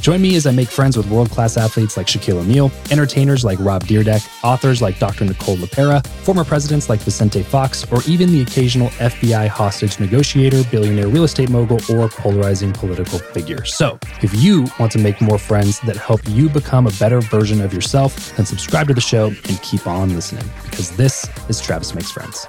Join me as I make friends with world class athletes like Shaquille O'Neal, entertainers like Rob Dyrdek, authors like Dr. Nicole LePera, former presidents like Vicente Fox, or even the occasional FBI hostage negotiator, billionaire real estate mogul, or polarizing political figure. So, if you want to make more friends that help you become a better version of yourself, then subscribe to the show and keep on listening because this is Travis Makes Friends.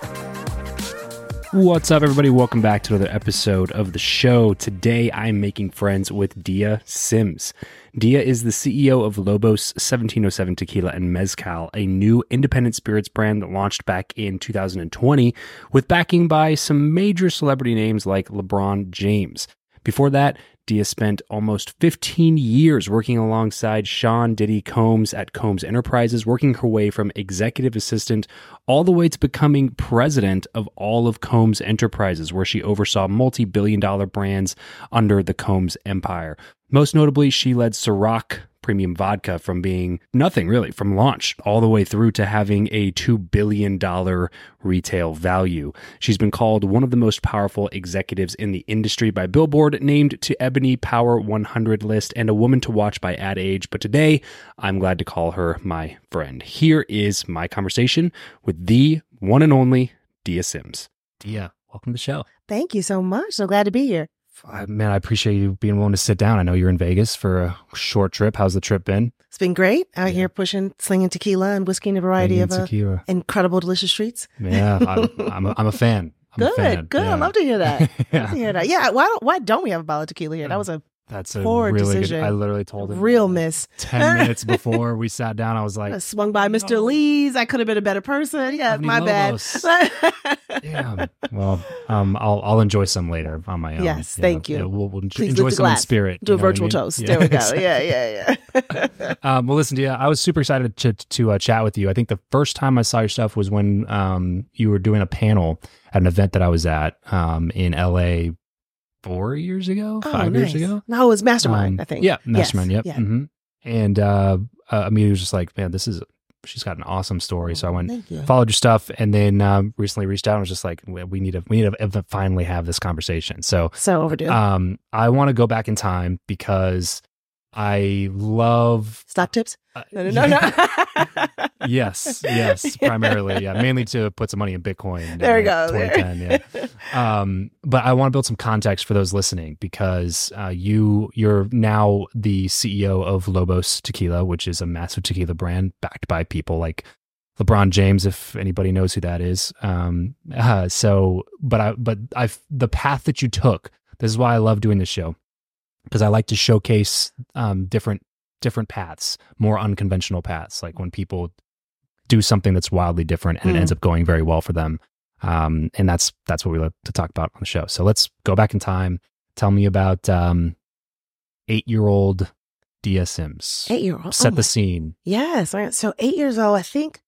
What's up, everybody? Welcome back to another episode of the show. Today, I'm making friends with Dia Simms. Dia is the CEO of Lobos 1707 Tequila and Mezcal, a new independent spirits brand that launched back in 2020 with backing by some major celebrity names like LeBron James. Before that, Dia spent almost 15 years working alongside Sean Diddy Combs at Combs Enterprises, working her way from executive assistant all the way to becoming president of all of Combs Enterprises, where she oversaw multi billion dollar brands under the Combs empire. Most notably, she led Ciroc premium vodka from being nothing really from launch all the way through to having a $2 billion retail value. She's been called one of the most powerful executives in the industry by Billboard, named to Ebony Power 100 list, and a woman to watch by Ad Age. But today, I'm glad to call her my friend. Here is my conversation with the one and only Dia Simms. Dia, welcome to the show. Thank you so much. So glad to be here. I, man, I appreciate you being willing to sit down. I know you're in Vegas for a short trip. How's the trip been? It's been great out yeah. here pushing, slinging tequila and whiskey in a variety of uh, incredible, delicious treats. Yeah, I'm, I'm, a, I'm a fan. I'm a good, fan. good. Yeah. I love to hear that. Yeah. to hear that. Yeah. Why don't Why don't we have a bottle of tequila here? That was a That's a Poor really decision. good. I literally told him real miss. 10 minutes before we sat down. I was I like, swung by Mr. no. Lee's. I could have been a better person. Yeah, my Lobos. bad. damn. Well, um, I'll I'll enjoy some later on my own. Yes, You know, thank you. yeah, we'll, we'll enjoy, Please enjoy some in spirit. Do a you know what I virtual mean? toast. Yeah, There we go. exactly. Yeah, yeah, yeah. Um, well, listen, Dia, I was super excited to to uh, chat with you. I think the first time I saw your stuff was when um you were doing a panel at an event that I was at um in LA four years ago, Oh, five nice. years ago. No, it was Mastermind, Um, I think. Yeah, Mastermind. Yes, Yep. Yeah. hmm And uh, uh, Amelia was just like, man, this is she's got an awesome story. So I went you. followed your stuff, and then um, recently reached out and was just like, we we need to we need to finally have this conversation. So So overdue. um, I want to go back in time because I love. Stock tips? uh, No, no, no, no. yes, yes, primarily, yeah, mainly to put some money in Bitcoin. There in go. 2010, yeah. Um, but I want to build some context for those listening because uh, you you're now the CEO of Lobos Tequila, which is a massive tequila brand backed by people like LeBron James, if anybody knows who that is. Um, uh, so, but I but I the path that you took. This is why I love doing this show because I like to showcase um, different different paths, more unconventional paths. Like when people do something that's wildly different and it Mm. ends up going very well for them. Um, and that's that's what we like to talk about on the show. So let's go back in time. Tell me about um, eight year old Dia Simms. Eight year old. Set Oh the scene. Yes. So eight years old, I think.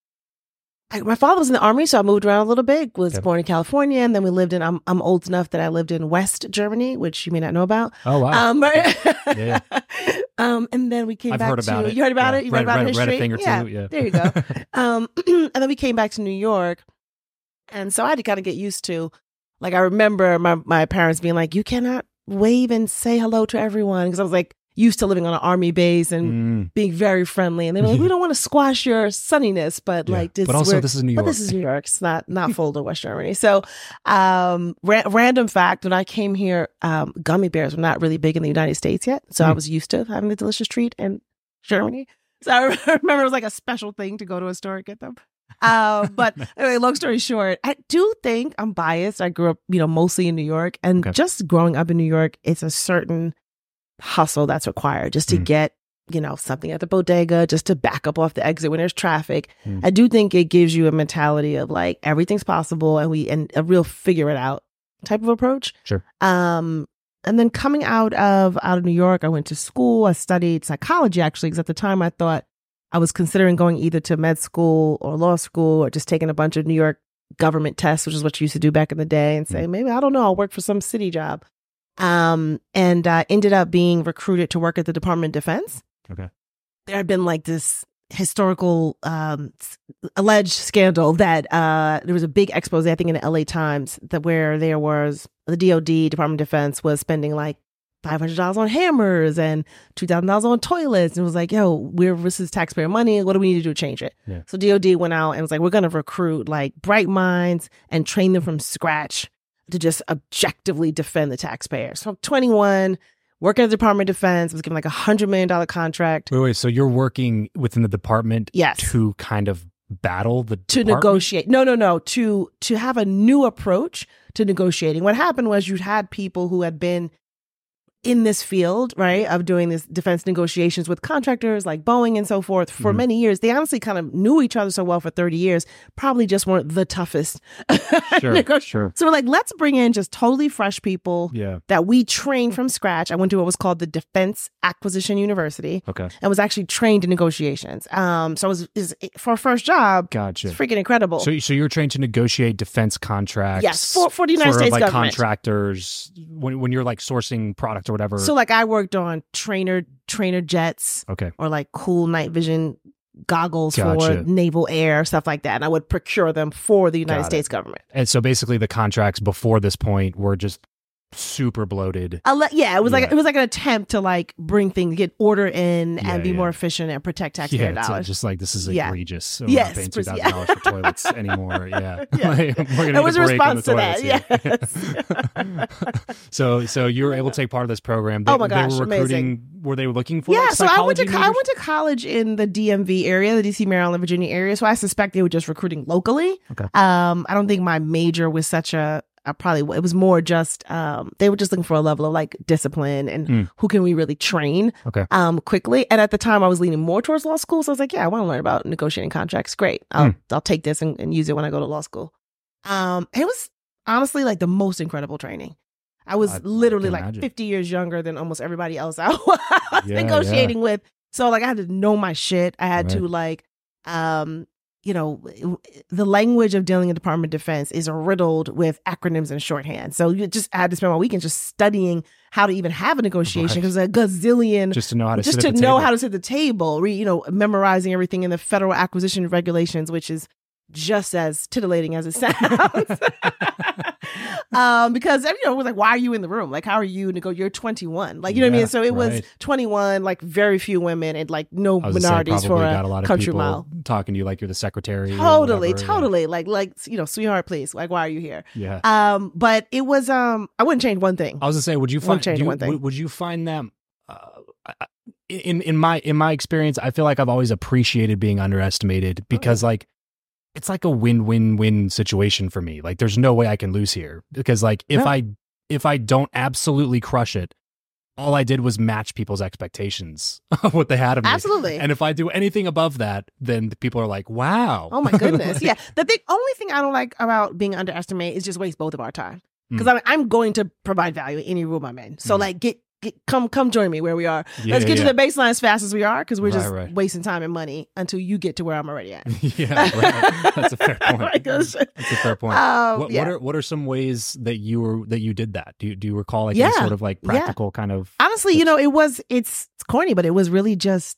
I, my father was in the army, so I moved around a little bit. Was Okay. born in California, and then we lived in. I'm I'm old enough that I lived in West Germany, which you may not know about. Oh wow. Um, Yeah, um, and then we came I've back heard about to. it. You heard about Yeah. it. You read, read, about read, it. read a thing or two. Yeah. Yeah. There you go. um, and then we came back to New York, and so I had to kind of get used to. Like I remember my my parents being like, "You cannot wave and say hello to everyone," because I was like used to living on an army base and Mm, being very friendly, and they were like, "We don't want to squash your sunniness, but yeah. like this, but also this is New York. but this is New York. It's not not Fulda, West Germany. So, um, ra- random fact: when I came here, um, gummy bears were not really big in the United States yet. So I Hmm. was used to having the delicious treat in Germany. So I remember it was like a special thing to go to a store and get them. Uh, but anyway, long story short, I do think I'm biased. I grew up, you know, mostly in New York, and Okay. just growing up in New York, it's a certain hustle that's required just to Mm. get you know something at the bodega, just to back up off the exit when there's traffic. Mm. I do think it gives you a mentality of like everything's possible, and we and a real figure it out type of approach. Sure. Um, and then coming out of out of New York, I went to school. I studied psychology actually, because at the time I thought I was considering going either to med school or law school or just taking a bunch of New York government tests, which is what you used to do back in the day, and say maybe I don't know, I'll work for some city job. Um, and uh, ended up being recruited to work at the Department of Defense. Okay. There had been like this historical um, alleged scandal that uh, there was a big expose, I think, in the LA Times that where there was the DoD, Department of Defense, was spending like five hundred dollars on hammers and two thousand dollars on toilets, and it was like, "Yo, we're this is taxpayer money. What do we need to do to change it?" Yeah. So DoD went out and was like, "We're going to recruit like bright minds and train them from scratch to just objectively defend the taxpayers." So I'm 21, working at the Department of Defense, was given like a hundred million dollar contract Wait, wait. So you're working within the department Yes. to kind of battle the to department? negotiate. No, no, no. To to have a new approach to negotiating. What happened was you had people who had been in this field, right, of doing this defense negotiations with contractors like Boeing and so forth for Mhm. many years. They honestly kind of knew each other so well for 30 years, probably just weren't the toughest. Sure, sure. So we're like, let's bring in just totally fresh people Yeah. that we trained from scratch. I went to what was called the Defense Acquisition University Okay. and was actually trained in negotiations. Um, so it was, is for a first job, Gotcha. it's freaking incredible. So, so you're trained to negotiate defense contracts. Yes, for- for the United States like government. contractors when when you're like sourcing product or whatever. So like I worked on trainer trainer jets okay. or like cool night vision goggles Gotcha. for naval air stuff like that and I would procure them for the United Got it. States government. And so basically, the contracts before this point were just super bloated. I'll yeah, it was like Yeah. it was like an attempt to like bring things get order in Yeah, and be yeah. more efficient and protect taxpayer Yeah, it's dollars. just like this is Yeah. egregious. So Yes, we're not paying two thousand dollars for toilets anymore. Yeah, Yeah. Like, we're gonna It was a a break in the response to that, here. so, so you were able to take part of this program. They, Oh my gosh, they were amazing. recruiting. Were they looking for? yeah, like, so I went to co- I went to college in the DMV area, the DC, Maryland, Virginia area. So I suspect they were just recruiting locally. Okay. Um, I don't think my major was such a. I probably it was more just um they were just looking for a level of like discipline and Mm. who can we really train Okay. um quickly and at the time I was leaning more towards law school so I was like yeah I want to learn about negotiating contracts great I'll Mm. I'll take this and, and use it when I go to law school um it was honestly like the most incredible training I was I- I literally can like imagine. 50 years younger than almost everybody else I was Yeah, negotiating with. So like I had to know my shit. I had to like um you know the language of dealing in Department of Defense is riddled with acronyms and shorthand. So you just I had to spend my weekend just studying how to even have a negotiation because Right. a gazillion just to know how to just sit to at the know table. how to sit at the table, re, you know, memorizing everything in the federal acquisition regulations, which is just as titillating as it sounds. um, because you know, it was like, why are you in the room? Like, how are you to go? You're 21, like you know what I mean. So it was 21, like very few women and like no say, minorities probably for got a a lot of country people mile. talking to you like you're the secretary. Totally, yeah. totally. Like, like you know, sweetheart, please. Like, why are you here? Yeah. Um, but it was um, I wouldn't change one thing. I was gonna say, would you find change you- one thing. would, you find them? Uh, I- in in my in my experience, I feel like I've always appreciated being underestimated because like it's like a win win win situation for me. Like there's no way I can lose here because like if No. I if I don't absolutely crush it, all I did was match people's expectations of what they had of me. Absolutely. And if I do anything above that, then the people are like, "Wow." Oh my goodness. yeah. The thing, only thing I don't like about being underestimated is just waste both of our time. Because Mm. I'm, I'm going to provide value in any room I'm in. So Mm. like get, get come come join me where we are. Yeah, Let's get yeah, to the baseline as fast as we are because we're Right, just right. wasting time and money until you get to where I'm already at. yeah, right. That's a fair point. Like, That's a fair point. Um, what, yeah. what are what are some ways that you were that you did that? Do you do you recall like Yeah, any sort of like practical kind of Honestly, you know, it was it's, it's corny, but it was really just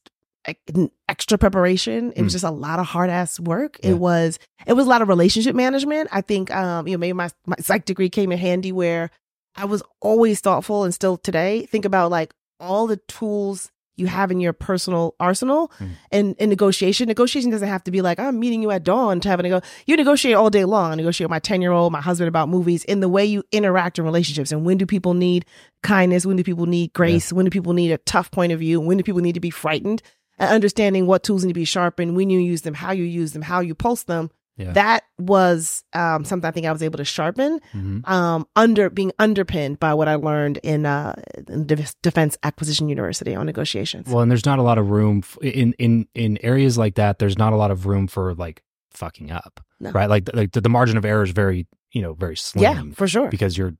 extra preparation. It was Mm. just a lot of hard ass work. Yeah. It was it was a lot of relationship management. I think um, you know, maybe my my psych degree came in handy where I was always thoughtful and still today think about like all the tools you have in your personal arsenal Mm. and in negotiation. Negotiation doesn't have to be like, I'm meeting you at dawn to have a go. you negotiate all day long. I negotiate with my 10 year old, my husband about movies, in the way you interact in relationships. And when do people need kindness? When do people need grace? When do people need a tough point of view? When do people need to be frightened? And understanding what tools need to be sharpened, when you use them, how you use them, how you pulse them. Yeah. That was um, something I think I was able to sharpen Mhm. um, under being underpinned by what I learned in, uh, in Def- Defense Acquisition University on negotiations. Well, and there's not a lot of room f- in in in areas like that. There's not a lot of room for like fucking up, No. right? Like like the, the margin of error is very you know very slim. yeah, for sure. because you're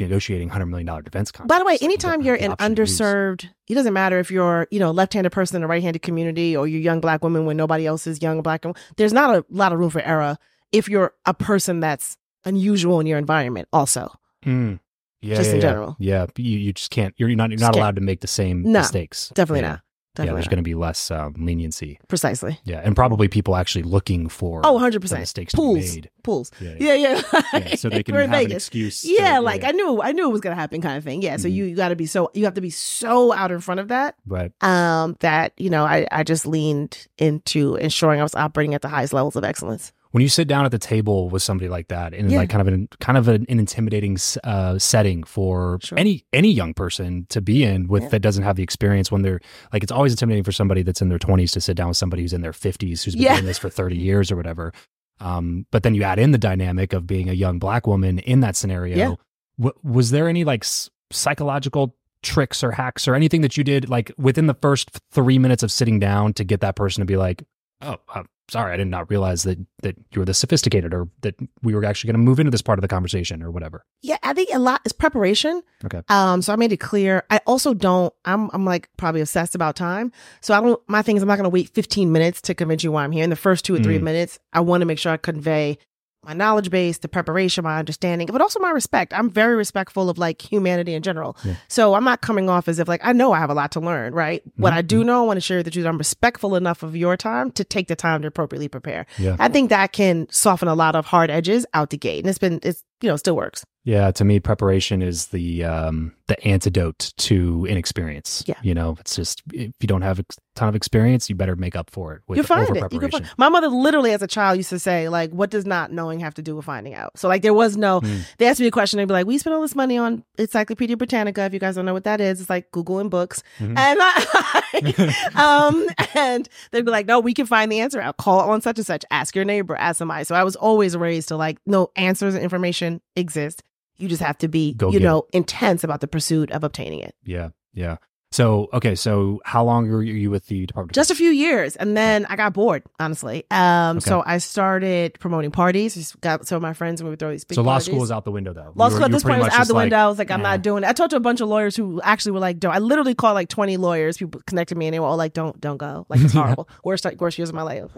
negotiating hundred million dollar defense contracts. By the way, So you don't anytime you're an option to lose. underserved, it doesn't matter if you're, you know, left-handed person in a right-handed community or you're young black woman when nobody else is young black. Woman, There's not a lot of room for error if you're a person that's unusual in your environment. Also, Mm. Yeah, Just yeah, in yeah. general. Yeah, you, you just can't. You're not. You're Just not can't. allowed to make the same No, mistakes. definitely Yeah. not. Yeah, there's going to be less um, leniency. precisely. Yeah, and probably people actually looking for Oh, 100 percent mistakes to Pools, be made. pools. Yeah, Yeah, yeah. Yeah, so they can have in an Vegas. excuse. to- Yeah, like I knew, I knew it was gonna happen, kind of thing. Yeah, so Mhm. you, you got to be so, you have to be so out in front of that, right. um, that you know, I, I just leaned into ensuring I was operating at the highest levels of excellence. When you sit down at the table with somebody like that, in Yeah. like kind of an kind of an, an intimidating uh, setting for Sure. any any young person to be in with Yeah. that doesn't have the experience when they're like it's always intimidating for somebody that's in their 20s to sit down with somebody who's in their 50s who's been Yeah. doing this for 30 years or whatever. Um, but then you add in the dynamic of being a young black woman in that scenario. W- was there any like s- psychological tricks or hacks or anything that you did like within the first three minutes of sitting down to get that person to be like, oh, I'm sorry, I did not realize that that you were this sophisticated or that we were actually going to move into this part of the conversation or whatever. Yeah, I think a lot is preparation. Okay. Um, so I made it clear. I also don't. I'm I'm like probably obsessed about time. So I don't. My thing is I'm not going to wait 15 minutes to convince you why I'm here. In the first two or three Mm. minutes, I want to make sure I convey my knowledge base, the preparation, my understanding, but also my respect. I'm very respectful of like humanity in general. Yeah. So I'm not coming off as if like I know I have a lot to learn, right? What Mhm. I do know, I want to share with the truth. I'm respectful enough of your time to take the time to appropriately prepare. Yeah. I think that can soften a lot of hard edges out the gate, and it's been it's you know still works. Yeah, to me, preparation is the um, the antidote to inexperience. Yeah. you know, it's just if you don't have a ton of experience, you better make up for it with you find it. You can preparation. find, my mother literally as a child used to say, like, what does not knowing have to do with finding out? So like there was no Hmm. they asked me a question, they'd be like, We spent all this money on Encyclopedia Britannica. If you guys don't know what that is, it's like Google and books. Mhm. And I, um and they'd be like, No, we can find the answer out. Call on such and such, ask your neighbor, ask somebody. So I was always raised to like, no, answers and information exist. You just have to be, Go you know, intense about the pursuit of obtaining it. yeah, yeah. So okay, so how long were you with the department? just a few years and then i got bored honestly um Okay. so i started promoting parties just got some of my friends and we would throw these big so law parties. school was out the window though. Law school at this point was out the like, window. I was like, I'm nah. not doing it. I talked to a bunch of lawyers who actually were like, don't. I literally called like 20 lawyers. People connected me and they were all like, don't, don't go. Like, it's horrible. worst, worst years of my life.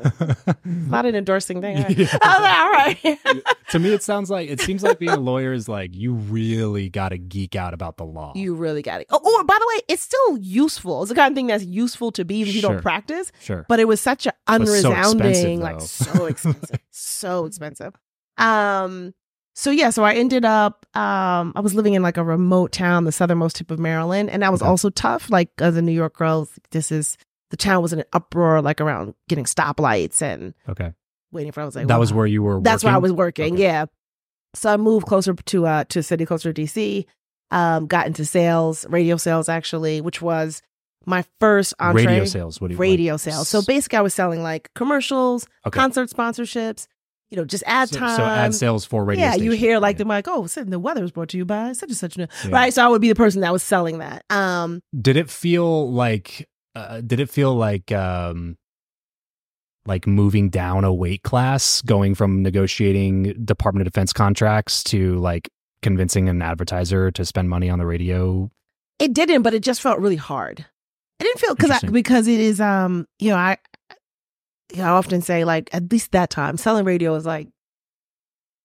not an endorsing thing. Right? Yeah. I was like, all right. to me, it sounds like it seems like being a lawyer is like you really got to geek out about the law. you really got it. Oh, oh, by the way, it's still useful. It's the kind of thing that's useful to be if you Sure. don't practice. sure. but it was such an But so unresounding, like so expensive, so expensive. Um, so yeah, so I ended up, um, I was living in like a remote town, the southernmost tip of Maryland, and that was Okay. also tough. Like as a New York girl, this is the town was in an uproar, like around getting stoplights and okay, waiting for. I was like, that was where you were. That's where I was working. Okay. Yeah. So I moved closer to uh to a city closer to DC. Um, got into sales, radio sales actually, which was my first entree. radio sales. What do you radio like, sales. So basically, I was selling like commercials, Okay. concert sponsorships, you know, just ad so, time. so ad sales for radio. yeah, you hear like Yeah. them like, oh, the weather is brought to you by such and such, Yeah. right? So I would be the person that was selling that. Um, Did it feel like? Uh, did it feel like? um like moving down a weight class, going from negotiating Department of Defense contracts to like convincing an advertiser to spend money on the radio. it didn't, but it just felt really hard. It didn't feel because because it is um, you know, I, you know, I often say like at least that time selling radio is like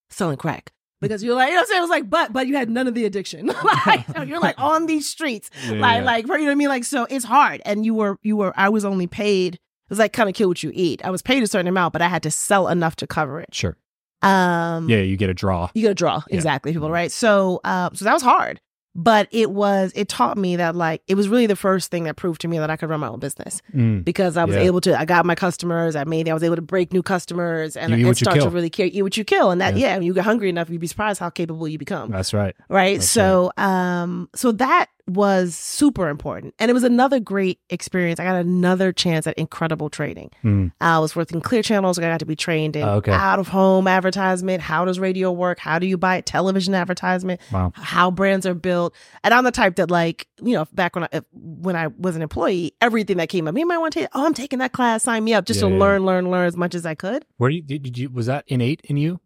selling crack. Because you're like, you know what I'm saying? It was like, but but you had none of the addiction. like, so you're like on these streets. like like you know what I mean like so it's hard and you were you were I was only paid it was like kind of kill what you eat I was paid a certain amount but I had to sell enough to cover it sure. Um Yeah, you get a draw. you get a draw Yeah. exactly people right so um so that was hard but it was it taught me that like it was really the first thing that proved to me that I could run my own business Mm. because I was Yeah. able to I got my customers I made I was able to break new customers and, and start to really care eat what you kill and that Yeah. yeah, when you get hungry enough you'd be surprised how capable you become That's right. right That's so um so that was super important and it was another great experience i got another chance at incredible training Mm. i was working clear channels i got to be trained in Oh, okay. out of home advertisement how does radio work how do you buy television advertisement Wow. how brands are built and i'm the type that like you know back when i when i was an employee everything that came up me might want to take oh i'm taking that class sign me up just Yeah, to yeah. learn learn learn as much as i could Where do you, did did you was that innate in you?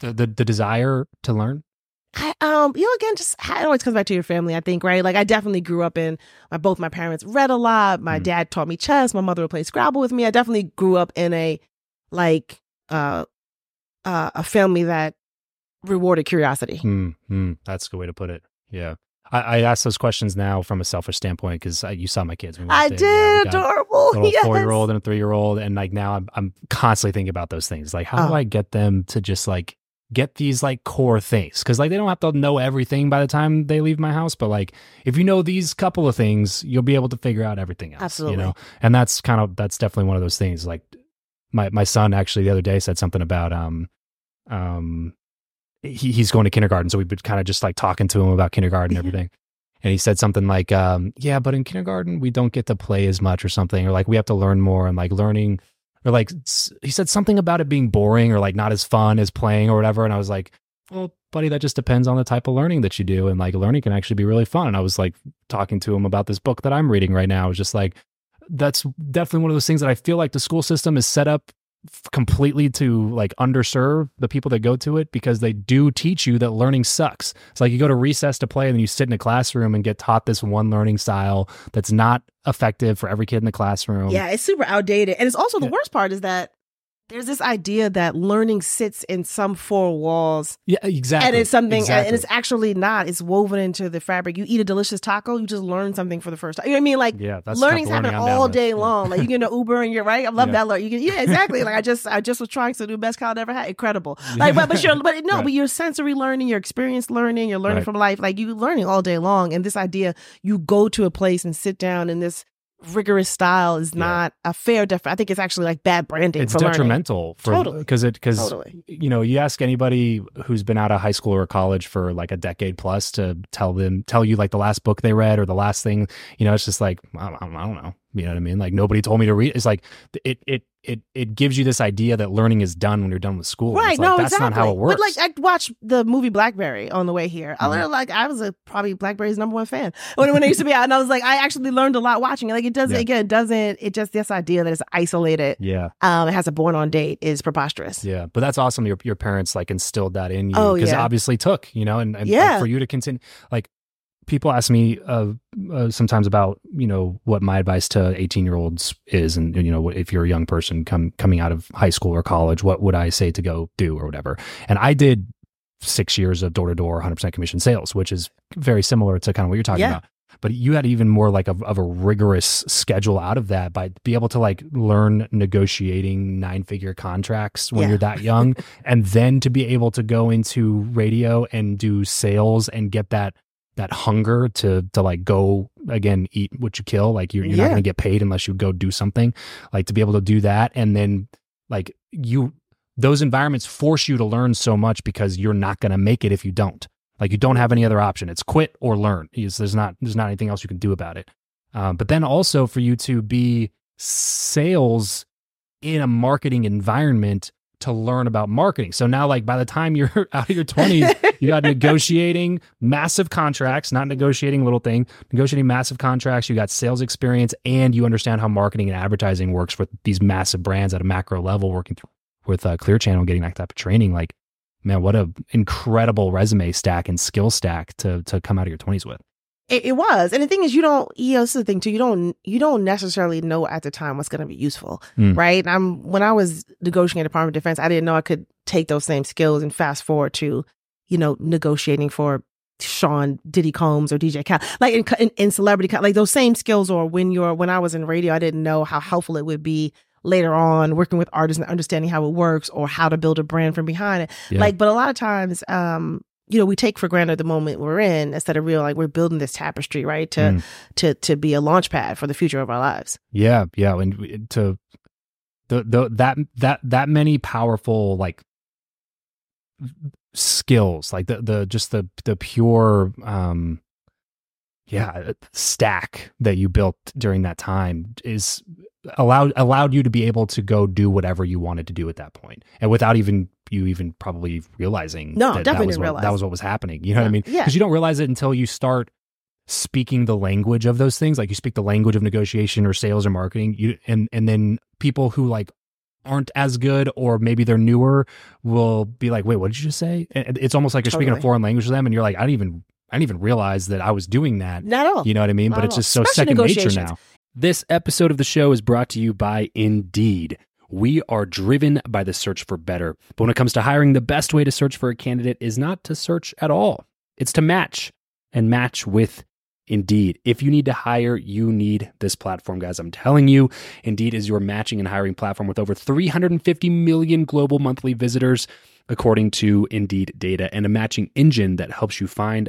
The the, the desire to learn? I, um, you know, again, just it always comes back to your family. I think, right? Like, I definitely grew up in. My both my parents read a lot. My Mm. dad taught me chess. My mother would play Scrabble with me. I definitely grew up in a like uh, uh a family that rewarded curiosity. Hmm. hmm. That's a good way to put it. Yeah. I, I ask those questions now from a selfish standpoint because you saw my kids. When we I in. Yeah, did. Adorable. a yes. four year old and a three year old, and like now I'm I'm constantly thinking about those things. Like, how do Oh. I get them to just like get these like core things? Because like they don't have to know everything by the time they leave my house, but like if you know these couple of things, you'll be able to figure out everything else. Absolutely. You know, and that's kind of that's definitely one of those things. Like my my son actually the other day said something about um um he, he's going to kindergarten, so we've been kind of just like talking to him about kindergarten and everything. And he said something like, um, "Yeah, but in kindergarten we don't get to play as much, or something, or like we have to learn more, and like learning, or like he said something about it being boring or like not as fun as playing or whatever." And I was like, "Well, buddy, that just depends on the type of learning that you do, and like learning can actually be really fun." And I was like talking to him about this book that I'm reading right now. I was just like, "That's definitely one of those things that I feel like the school system is set up." Completely to like underserve the people that go to it because they do teach you that learning sucks. It's like you go to recess to play and then you sit in a classroom and get taught this one learning style that's not effective for every kid in the classroom. Yeah, it's super outdated. And it's also the Yeah. worst part is that there's this idea that learning sits in some four walls Yeah, exactly. and it's something Exactly. and it's actually not. It's woven into the fabric. You eat a delicious taco, you just learn something for the first time. You know what I mean? Like yeah, that's learning's the type of happening learning all day Yeah. long. Like you get an Uber and you're right. I love Yeah. that. Learn. You get, yeah, exactly. like I just I just was trying to do the best cloud ever had. Incredible. Like but but you're but no, Right. but you're sensory learning, you're experience learning, you're learning Right. from life. Like you're learning all day long. And this idea you go to a place and sit down in this rigorous style is Yeah. not a fair def I think it's actually like bad branding It's for learning. detrimental for Totally. because it because Totally. you know you ask anybody who's been out of high school or college for like a decade plus to tell them tell you like the last book they read or the last thing you know it's just like I don't, I don't know you know what I mean like nobody told me to read it's like it it it it gives you this idea that learning is done when you're done with school Right, like, no, that's exactly. not how it works But like I watched the movie Blackberry on the way here. I Mhm. learned like I was a probably Blackberry's number one fan when when it used to be out, and I was like, I actually learned a lot watching it. Like it doesn't Yeah. again, it doesn't it just this idea that it's isolated, yeah um, it has a born on date is preposterous. Yeah, but that's awesome. Your your parents like instilled that in you Oh, because it yeah. obviously took you know, and, and like, Yeah. for you to continue. Like people ask me uh, uh, sometimes about you know what my advice to eighteen year olds is, and you know if you're a young person come coming out of high school or college, what would I say to go do or whatever? And I did six years of door to door, hundred percent commission sales, which is very similar to kind of what you're talking Yeah. about. But you had even more like of, of a rigorous schedule out of that by be able to like learn negotiating nine figure contracts when Yeah. you're that young and then to be able to go into radio and do sales and get that that hunger to to like go again eat what you kill like you're, you're not going to get paid unless you go do something like to be able to do that. And then like you those environments force you to learn so much because you're not going to make it if you don't. Like you don't have any other option. It's quit or learn. It's- there's not there's not anything else you can do about it. Um, but then also for you to be sales in a marketing environment to learn about marketing. So now, like by the time you're out of your 20s, you got negotiating massive contracts, not negotiating little thing, negotiating massive contracts. You got sales experience, and you understand how marketing and advertising works with these massive brands at a macro level. Working with uh, Clear Channel, getting that type of training, like man, what a incredible resume stack and skill stack to to come out of your 20s with. It, it was, and the thing is, you don't. You know, this is the thing too. You don't. You don't necessarily know at the time what's going to be useful, Mm. right? I'm when I was negotiating at Department of Defense, I didn't know I could take those same skills and fast forward to, you know, negotiating for Sean Diddy Combs or DJ Khaled, like in, in, in celebrity, like those same skills. Or when you're when I was in radio, I didn't know how helpful it would be later on working with artists and understanding how it works or how to build a brand from behind it. Yeah. Like, but a lot of times, um, you know, we take for granted the moment we're in instead of real like we're building this tapestry, right? To Mm. to to be a launch pad for the future of our lives. Yeah, yeah, and to the the that that that many powerful like skills, like the the just the the pure um yeah, stack that you built during that time is allowed allowed you to be able to go do whatever you wanted to do at that. And without even you even probably realizing No, that, definitely that was what, realize. that was what was happening. You know what I Yeah. mean? Yeah. Because you don't realize it until you start speaking the language of those things like you speak the language of negotiation or sales or marketing you and and then people who like aren't as good or maybe they're newer will be like wait what did you just say and it's almost like you're speaking a foreign language to them and you're like i don't even i didn't even realize that i was doing that Not at all. you know what i mean Not but it's just so Especially second nature now This episode of the show is brought to you by Indeed. We are driven by the search for better. But when it comes to hiring, the best way to search for a candidate is not to search at all, it's to match. and match with Indeed. If you need to hire, you need this platform, guys. I'm telling you, Indeed is your matching and hiring platform with over 350 million global monthly visitors, according to Indeed data, and a matching engine that helps you find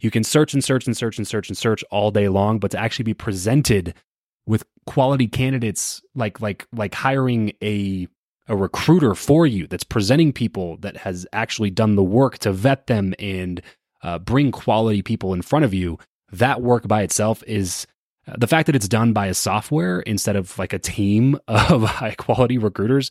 You can search and search and search and search and search all day long, but to actually be presented with quality candidates, like like like hiring a a recruiter for you that's presenting people that has actually done the work to vet them and uh, bring quality people in front of you that work by itself is uh, the fact that it's done by a software instead of like a team of high quality recruiters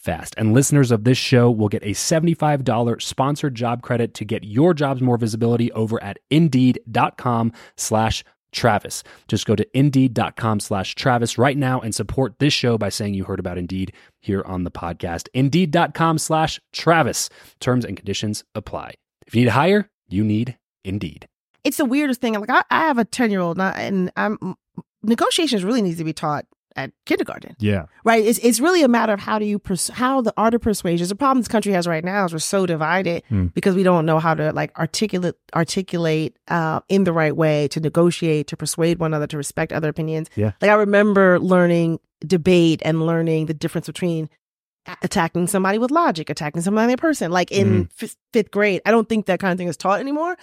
fast. And listeners of this show will get a $75 sponsored job credit to get your jobs more visibility over at indeed.com slash Travis. Just go to indeed.com slash Travis right now and support this show by saying you heard about Indeed here on the podcast. Indeed.com slash Travis. Terms and conditions apply. If you need to hire, you need Indeed. It's the weirdest thing. Like I, I have a ten year old, and I'm negotiations really needs to be taught at kindergarten. Yeah. Right. It's it's really a matter of how do you pers- how the art of persuasion. The problem this country has right now is we're so divided Hmm. because we don't know how to like articulate articulate uh, in the right way to negotiate, to persuade one another, to respect other opinions. Yeah. Like I remember learning debate and learning the difference between attacking somebody with logic, attacking somebody in person. Like in Mm-hmm. fifth, fifth grade, I don't think that kind of thing is taught anymore.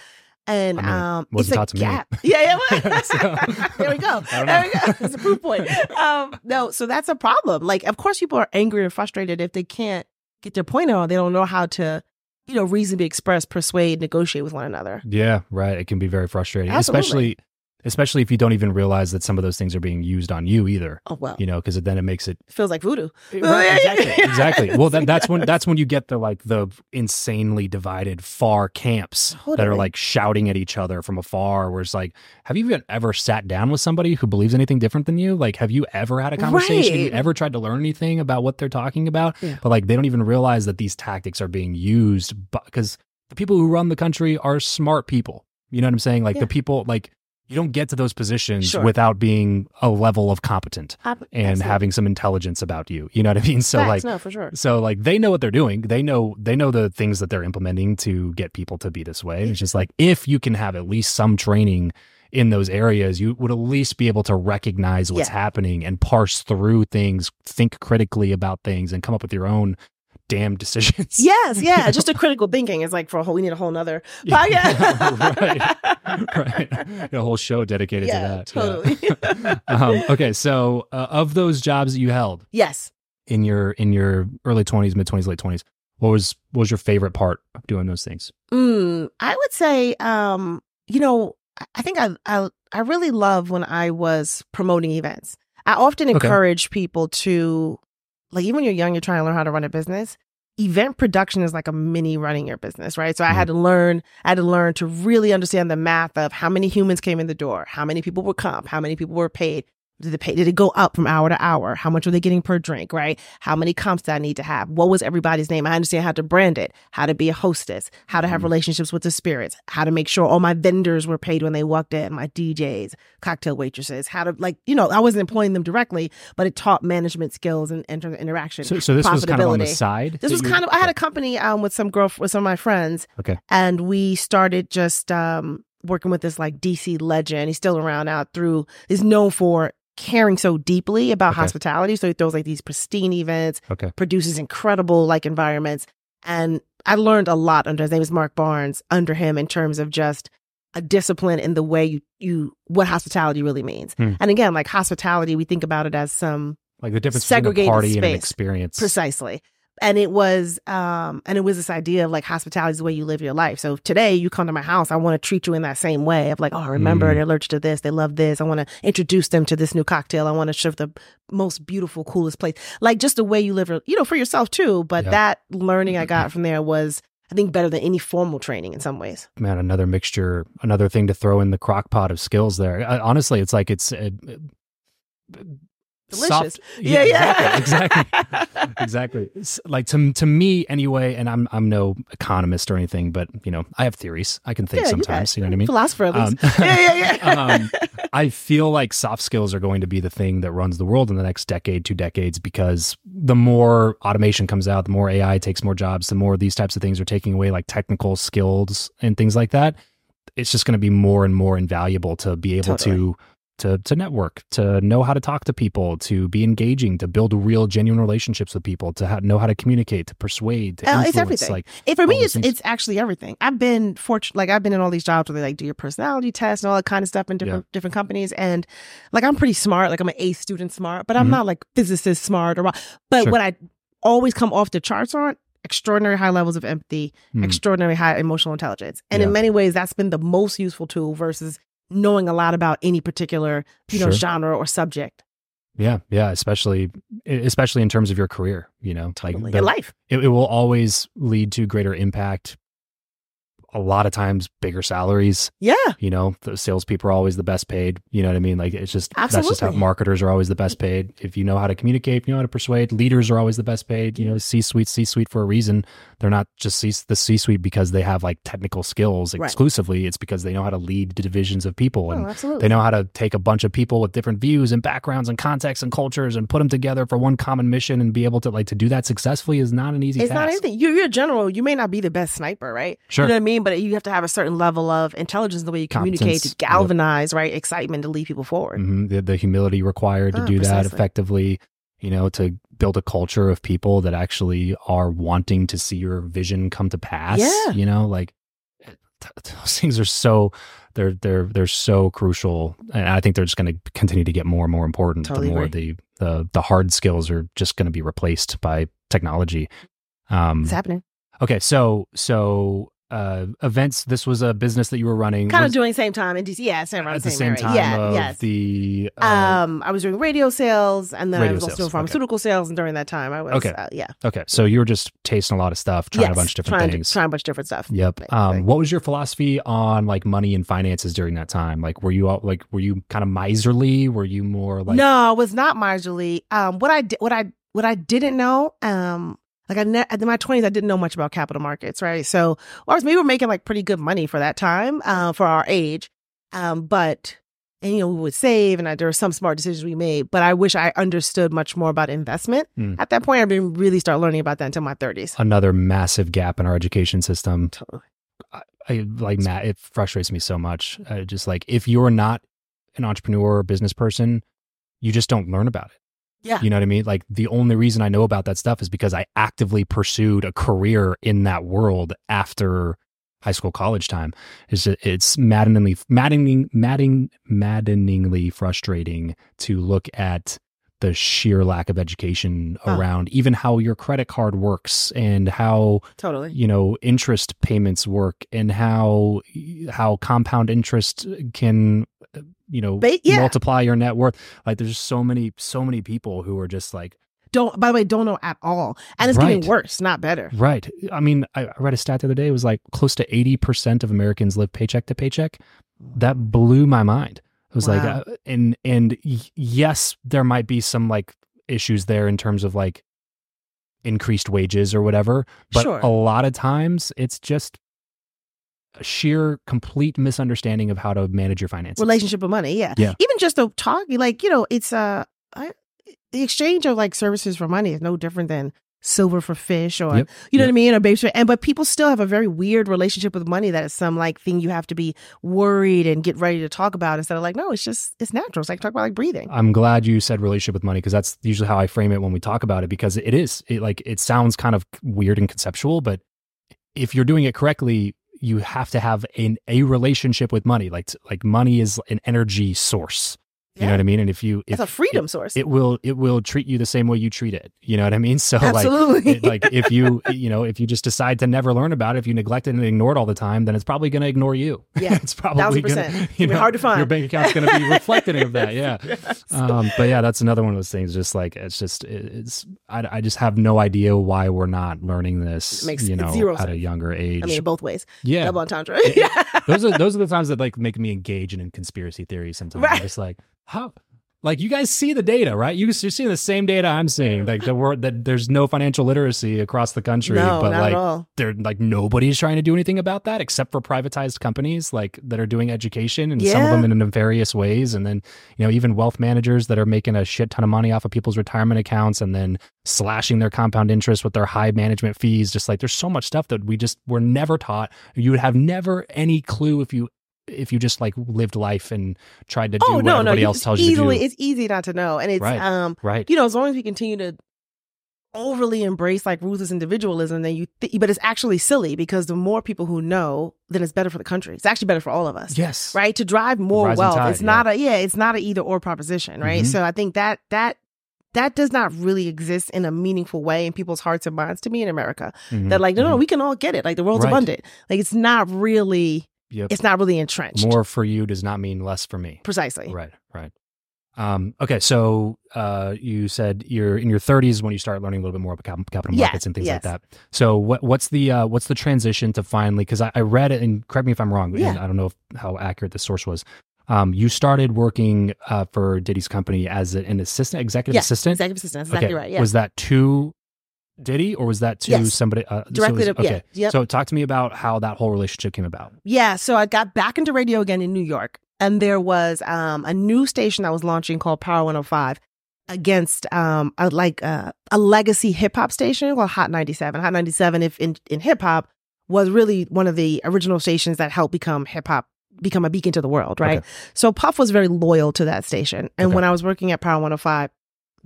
And I mean, um, it's a to me. gap. Yeah, yeah. So, there we go. There we go. It's a proof point. Um, no, so that's a problem. Like, of course, people are angry and frustrated if they can't get their point out. They don't know how to, you know, reasonably express, persuade, negotiate with one another. yeah, right. It can be very frustrating, Absolutely. especially especially if you don't even realize that some of those things are being used on you either. Oh well, You know, because then it makes it feels like voodoo. Right, exactly. exactly. Well, then that's when that's when you get the like the insanely divided far camps that are like shouting at each other from afar. Where it's like, have you even ever sat down with somebody who believes anything different than you? Like, have you ever had a conversation? Have you ever tried to learn anything about what they're talking about? Yeah. But like, they don't even realize that these tactics are being used because the people who run the country are smart people. You know what I'm saying? Like Yeah. the people like. You don't get to those positions Sure. without being a level of competent Ab- and absolutely. having some intelligence about you. You know what I mean? So Facts, like no, for sure. so like they know what they're doing. They know they know the things that they're implementing to get people to be this way. It's just like if you can have at least some training in those areas, you would at least be able to recognize what's Yeah. happening and parse through things, think critically about things, and come up with your own damn decisions. Yes, yeah. Just a critical thinking is like for a whole. We need a whole nother. Yeah. podcast. right. right. A whole show dedicated Yeah, to that. totally. Yeah. um, okay, so uh, of those jobs that you held yes. in your in your early twenties, mid twenties, late twenties, what was what was your favorite part of doing those things? Mm, I would say, um, you know, I- think I, I I really love when I was promoting events. I often Okay. encourage people to, like, even when you're young, you're trying to learn how to run a business. Event production is like a mini running your business, right? So I had mm-hmm. to learn, I had to learn to really understand the math of how many humans came in the door, how many people were comp, how many people were paid. Did it pay? Did it go up from hour to hour? How much were they getting per drink? Right? How many comps did I need to have? What was everybody's name? I understand how to brand it, how to be a hostess, how to have Mhm. relationships with the spirits, how to make sure all my vendors were paid when they walked in, my DJs, cocktail waitresses, how to like you know I wasn't employing them directly, but it taught management skills and, and interaction. So, so this was kind of on the profitability. side. This was kind of I had a company um with some girl with some of my friends. Okay. And we started just um working with this like DC legend. He's still around now through is known for caring so deeply about Okay. hospitality. So he throws like these pristine events, okay. produces incredible like environments. And I learned a lot under his name is Mark Barnes under him in terms of just a discipline in the way you you what hospitality really means. Hmm. And again, like hospitality, we think about it as some Like the difference between a Segregated party and an experience. Precisely. And it was um and it was this idea of like hospitality is the way you live your life. So today you come to my house i want to treat you in that same way of like oh remember Mm. they're allergic to this they love this i want to introduce them to this new cocktail i want to show the most beautiful coolest place. Like just the way you live you know for yourself too but that learning i got from there was i think better than any formal training in some ways. Man, another mixture, another thing to throw in the crock pot of skills there. Uh, honestly, it's like it's uh, Delicious. soft- yeah yeah exactly, exactly, exactly. It's like to to me anyway, and I'm I'm no economist or anything, but you know I have theories. I can think Yeah, sometimes. bet. You, know what I mean? philosopher at least Um, yeah yeah yeah um, I feel like soft skills are going to be the thing that runs the world in the next decade, two decades, because the more automation comes out, the more AI takes more jobs, the more these types of things are taking away like technical skills and things like that. It's just going to be more and more invaluable to be able Totally. to to to network, to know how to talk to people, to be engaging, to build real, genuine relationships with people, to ha- know how to communicate, to persuade, to Oh, influence. it's everything. Like It, for me, it's things. it's actually everything. I've been fortunate, like I've been in all these jobs where they like do your personality test and all that kind of stuff in different different companies, and like I'm pretty smart, like I'm an A student smart, but I'm Mhm. not like physicist smart or what. But Sure. what I always come off the charts on extraordinary high levels of empathy, Hmm. extraordinary high emotional intelligence, and in many ways, that's been the most useful tool versus knowing a lot about any particular you know Sure. genre or subject. Yeah, yeah, especially especially in terms of your career, you know, Totally. like in the- life. it, it will always lead to greater impact. A lot of times, bigger salaries. Yeah, You know, the salespeople are always the best paid. You know what I mean? Like it's just that's just how marketers are always the best paid. If you know how to communicate, if you know how to persuade, leaders are always the best paid. You know, C suite, C suite for a reason. They're not just C- the C suite because they have like technical skills Right. exclusively. It's because they know how to lead divisions of people oh, and oh, absolutely. they know how to take a bunch of people with different views and backgrounds and contexts and cultures and put them together for one common mission and be able to like to do that successfully is not an easy It's task. not anything. You're, you're a general. You may not be the best sniper, right? Sure. You know what I mean? But you have to have a certain level of intelligence in the way you communicate Competence, to galvanize, right? Excitement to lead people forward. Mhm. The, the humility required to Ah, do that effectively, you know, to build a culture of people that actually are wanting to see your vision come to pass. Yeah. You know, like th- those things are so they're they're they're so crucial, and I think they're just going to continue to get more and more important. Totally the more the the the hard skills are just going to be replaced by technology. Um, It's happening. okay, so so uh, events. This was a business that you were running. Kind Was- of doing same time in DC. Yeah, same at the same, time Yeah, of yes. the uh, um, I was doing radio sales, and then I was also sales, doing okay. pharmaceutical sales. And during that time, I was Okay. uh, yeah, Okay, so you were just tasting a lot of stuff, trying yes, a bunch of different trying things. Trying a bunch of different stuff. yep. Um, what was your philosophy on like money and finances during that time? Like, were you all, like were you kind of miserly? Were you more like no, I was not miserly. Um, what I did, what I what I didn't know, um, like I ne- in my twenties, I didn't know much about capital markets, right? So, or else we were making like pretty good money for that time, uh, for our age. Um, but and you know we would save, and I, there were some smart decisions we made. But I wish I understood much more about investment Hmm. at that point. I didn't really start learning about that until my thirties. another massive gap in our education system? Totally. I like Matt. It frustrates me so much. Uh, just like if you're not an entrepreneur or business person, you just don't learn about it. Yeah. You know what I mean? Like the only reason I know about that stuff is because I actively pursued a career in that world after high school college time. That it's maddeningly maddening maddening maddeningly frustrating to look at the sheer lack of education Huh. around even how your credit card works and how Totally. you know interest payments work and how how compound interest can uh, you know yeah. multiply your net worth like there's so many so many people who are just like Don't. By the way, don't know at all, and it's Right. getting worse, not better. right i mean i read a stat the other day it was like close to 80% of americans live paycheck to paycheck that blew my mind it was like uh, and and y- yes there might be some like issues there in terms of like increased wages or whatever but Sure. a lot of times it's just sheer complete misunderstanding of how to manage your finances relationship with money. Yeah. Yeah. Even just the talk, like, you know, it's uh, I, the exchange of like services for money is no different than silver for fish or, Yep. you know Yep. what I mean? Or baby, and, but people still have a very weird relationship with money that is some like thing you have to be worried and get ready to talk about instead of like, no, it's just, it's natural. It's like talk about like breathing. I'm glad you said relationship with money because that's usually how I frame it when we talk about it because it is it like it sounds kind of weird and conceptual but if you're doing it correctly you have to have an a relationship with money. Like like money is an energy source You know what I mean? And if you, if, it's a freedom it, source. it will, it will treat you the same way you treat it. You know what I mean? So Absolutely. like, it, like if you, you know, if you just decide to never learn about it, if you neglect it and ignore it all the time, then it's probably going to ignore you. Yeah, it's probably going to, gonna be hard to find. Your bank account's going to be reflective of that. Yeah. Yes. Um, but yeah, that's another one of those things. Just like it's just it's I, I just have no idea why we're not learning this. It makes you know zero at a younger age. I mean, both ways. yeah, Double entendre. yeah. those are those are the times that like make me engage in conspiracy theories. Sometimes I'm Right. just like how. Like you guys see the data, right? You, you're seeing the same data I'm seeing. Like the word that there's no financial literacy across the country, No, but not like they're like nobody's trying to do anything about that except for privatized companies like that are doing education and some of them in nefarious ways and then you know even wealth managers that are making a shit ton of money off of people's retirement accounts and then slashing their compound interest with their high management fees just like there's so much stuff that we just were never taught you would have never any clue if you if you just like lived life and tried to do Oh what no, everybody else tells easily, you to do It's easy not to know, and it's Right. um, right you know, as long as we continue to overly embrace like ruthless individualism, then you. Th- but it's actually silly because the more people who know, then it's better for the country. It's actually better for all of us. yes right to drive more wealth tide, it's not a yeah it's not an either or proposition right Mhm. so i think that that that does not really exist in a meaningful way in people's hearts and minds to me in america Mhm, that like no no mhm. we can all get it like the world's Right. abundant like it's not really Yep. it's not really entrenched more for you does not mean less for me precisely Right, right. Um, okay, so uh, you said you're in your 30s when you start learning a little bit more about cap- capital Yes, markets and things like that. So what what's the uh, what's the transition to finally? Because I, I read it, and correct me if I'm wrong. Yeah. I don't know if, how accurate the source was. Um, you started working uh, for Diddy's company as an assistant, executive yeah assistant. executive assistant that's exactly okay, right yeah was that to Diddy or was that to Yes. somebody uh, so Directly was- to- yeah, yep. So talk to me about how that whole relationship came about. Yeah, so I got back into radio again in New York, and there was um, a new station that was launching called Power 105 against um, a, like uh, a legacy hip hop station called Hot 97. Hot 97, if in, in hip hop, was really one of the original stations that helped become hip hop become a beacon to the world, right? Okay. So Puff was very loyal to that station, and Okay. when I was working at Power 105,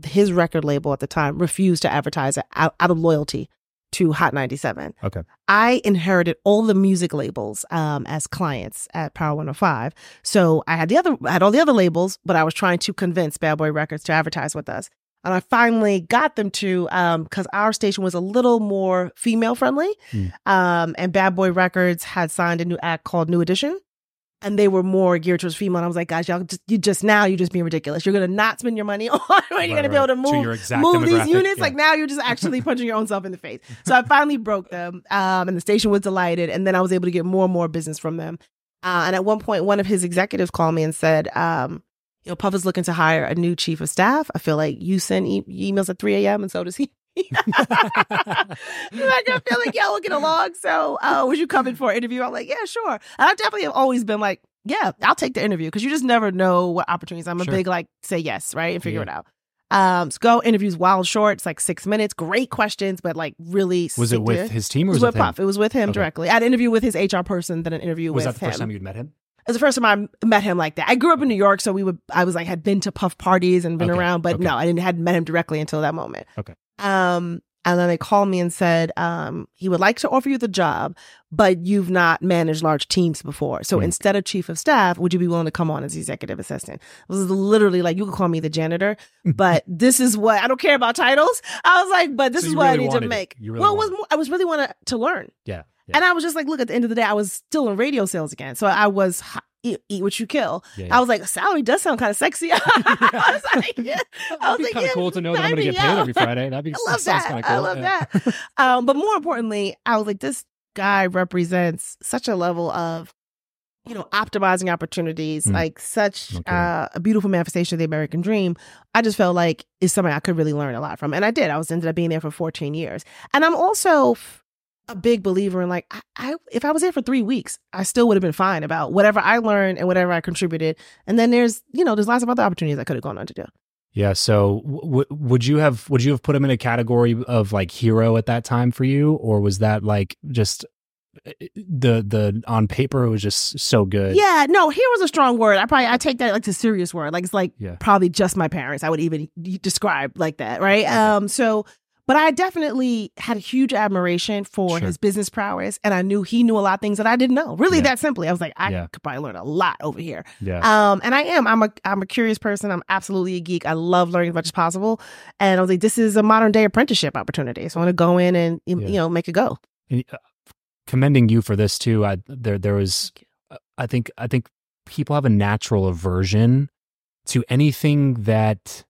his record label at the time refused to advertise it out, out of loyalty to Hot 97. Okay. I inherited all the music labels um, as clients at Power 105. So I had the other, I had all the other labels, but I was trying to convince Bad Boy Records to advertise with us. And I finally got them to, because our station was a little more female friendly. Hmm. Um, and Bad Boy Records had signed a new act called New Edition. And they were more geared towards female. And I was like, guys, y'all just, you just now, you're just being ridiculous. You're going to not spend your money on, right? You're Right, going to be able to To move exact move these units. yeah. Like now you're just actually punching your own self in the face. So I finally broke them, um, and the station was delighted. And then I was able to get more and more business from them. Uh, and at one point, one of his executives called me and said, um, "You know, Puff is looking to hire a new chief of staff. I feel like you send e- emails at 3 a.m. and so does he." Like, I feel like y'all looking along. So, uh, would you come in for an interview? I'm like, yeah, sure. And I definitely have always been like, yeah, I'll take the interview because you just never know what opportunities. I'm a Sure. big like say yes, right, and figure Yeah. it out. Um, so go interviews wild short. It's like six minutes, great questions, but like really. Was it with his team or was was, with it him? Puff. It was with him Okay. directly. I had an interview with his HR person, then an interview Was with that the first time you'd met him? It was the first time I met him like that. I grew up in New York, so we would. I was like had been to Puff parties and been Okay, around, but okay. no, I didn't hadn't met him directly until that moment. Okay. Um, and then they called me and said um, he would like to offer you the job, but you've not managed large teams before. So Hmm. instead of chief of staff, would you be willing to come on as executive assistant? It was literally like you could call me the janitor, but this is what I don't care about titles. I was like, but this So is what I need to wanted make. Really well, it was more, I was really want to learn. Yeah. yeah. And I was just like, look, at the end of the day, I was still in radio sales again. So I was eat, eat what you kill. yeah, yeah. I was like, salary does sound kind of sexy. I was like, yeah. I was like, kind of cool to know that I'm going to get paid up. every Friday. That'd be I love that. kinda cool. I love that. Um, but more importantly, I was like, this guy represents such a level of, you know, optimizing opportunities, Mm. like such Okay. uh, a beautiful manifestation of the American dream. I just felt like it's something I could really learn a lot from, and I did. I was ended up being there for 14 years, and I'm also f- a big believer in like I, I if I was there for three weeks, I still would have been fine about whatever I learned and whatever I contributed. And then there's you know there's lots of other opportunities I could have gone on to do. Yeah. So w- would you have would you have put him in a category of like hero at that time for you, or was that like just uh, the the on paper it was just so good? Yeah, no, here was a strong word. I probably I take that like a serious word. Like it's like Yeah. probably just my parents. I would even describe like that, right? Okay. Um, so, But I definitely had a huge admiration for Sure. his business prowess, and I knew he knew a lot of things that I didn't know. Really, Yeah. that simply, I was like, I Yeah. could probably learn a lot over here. Yeah. Um, and I am. I'm a I'm a curious person. I'm absolutely a geek. I love learning as much as possible. And I was like, this is a modern day apprenticeship opportunity. So I want to go in and you Yeah. know make it go. And, uh, commending you for this too. I there there was uh, I think I think people have a natural aversion to anything that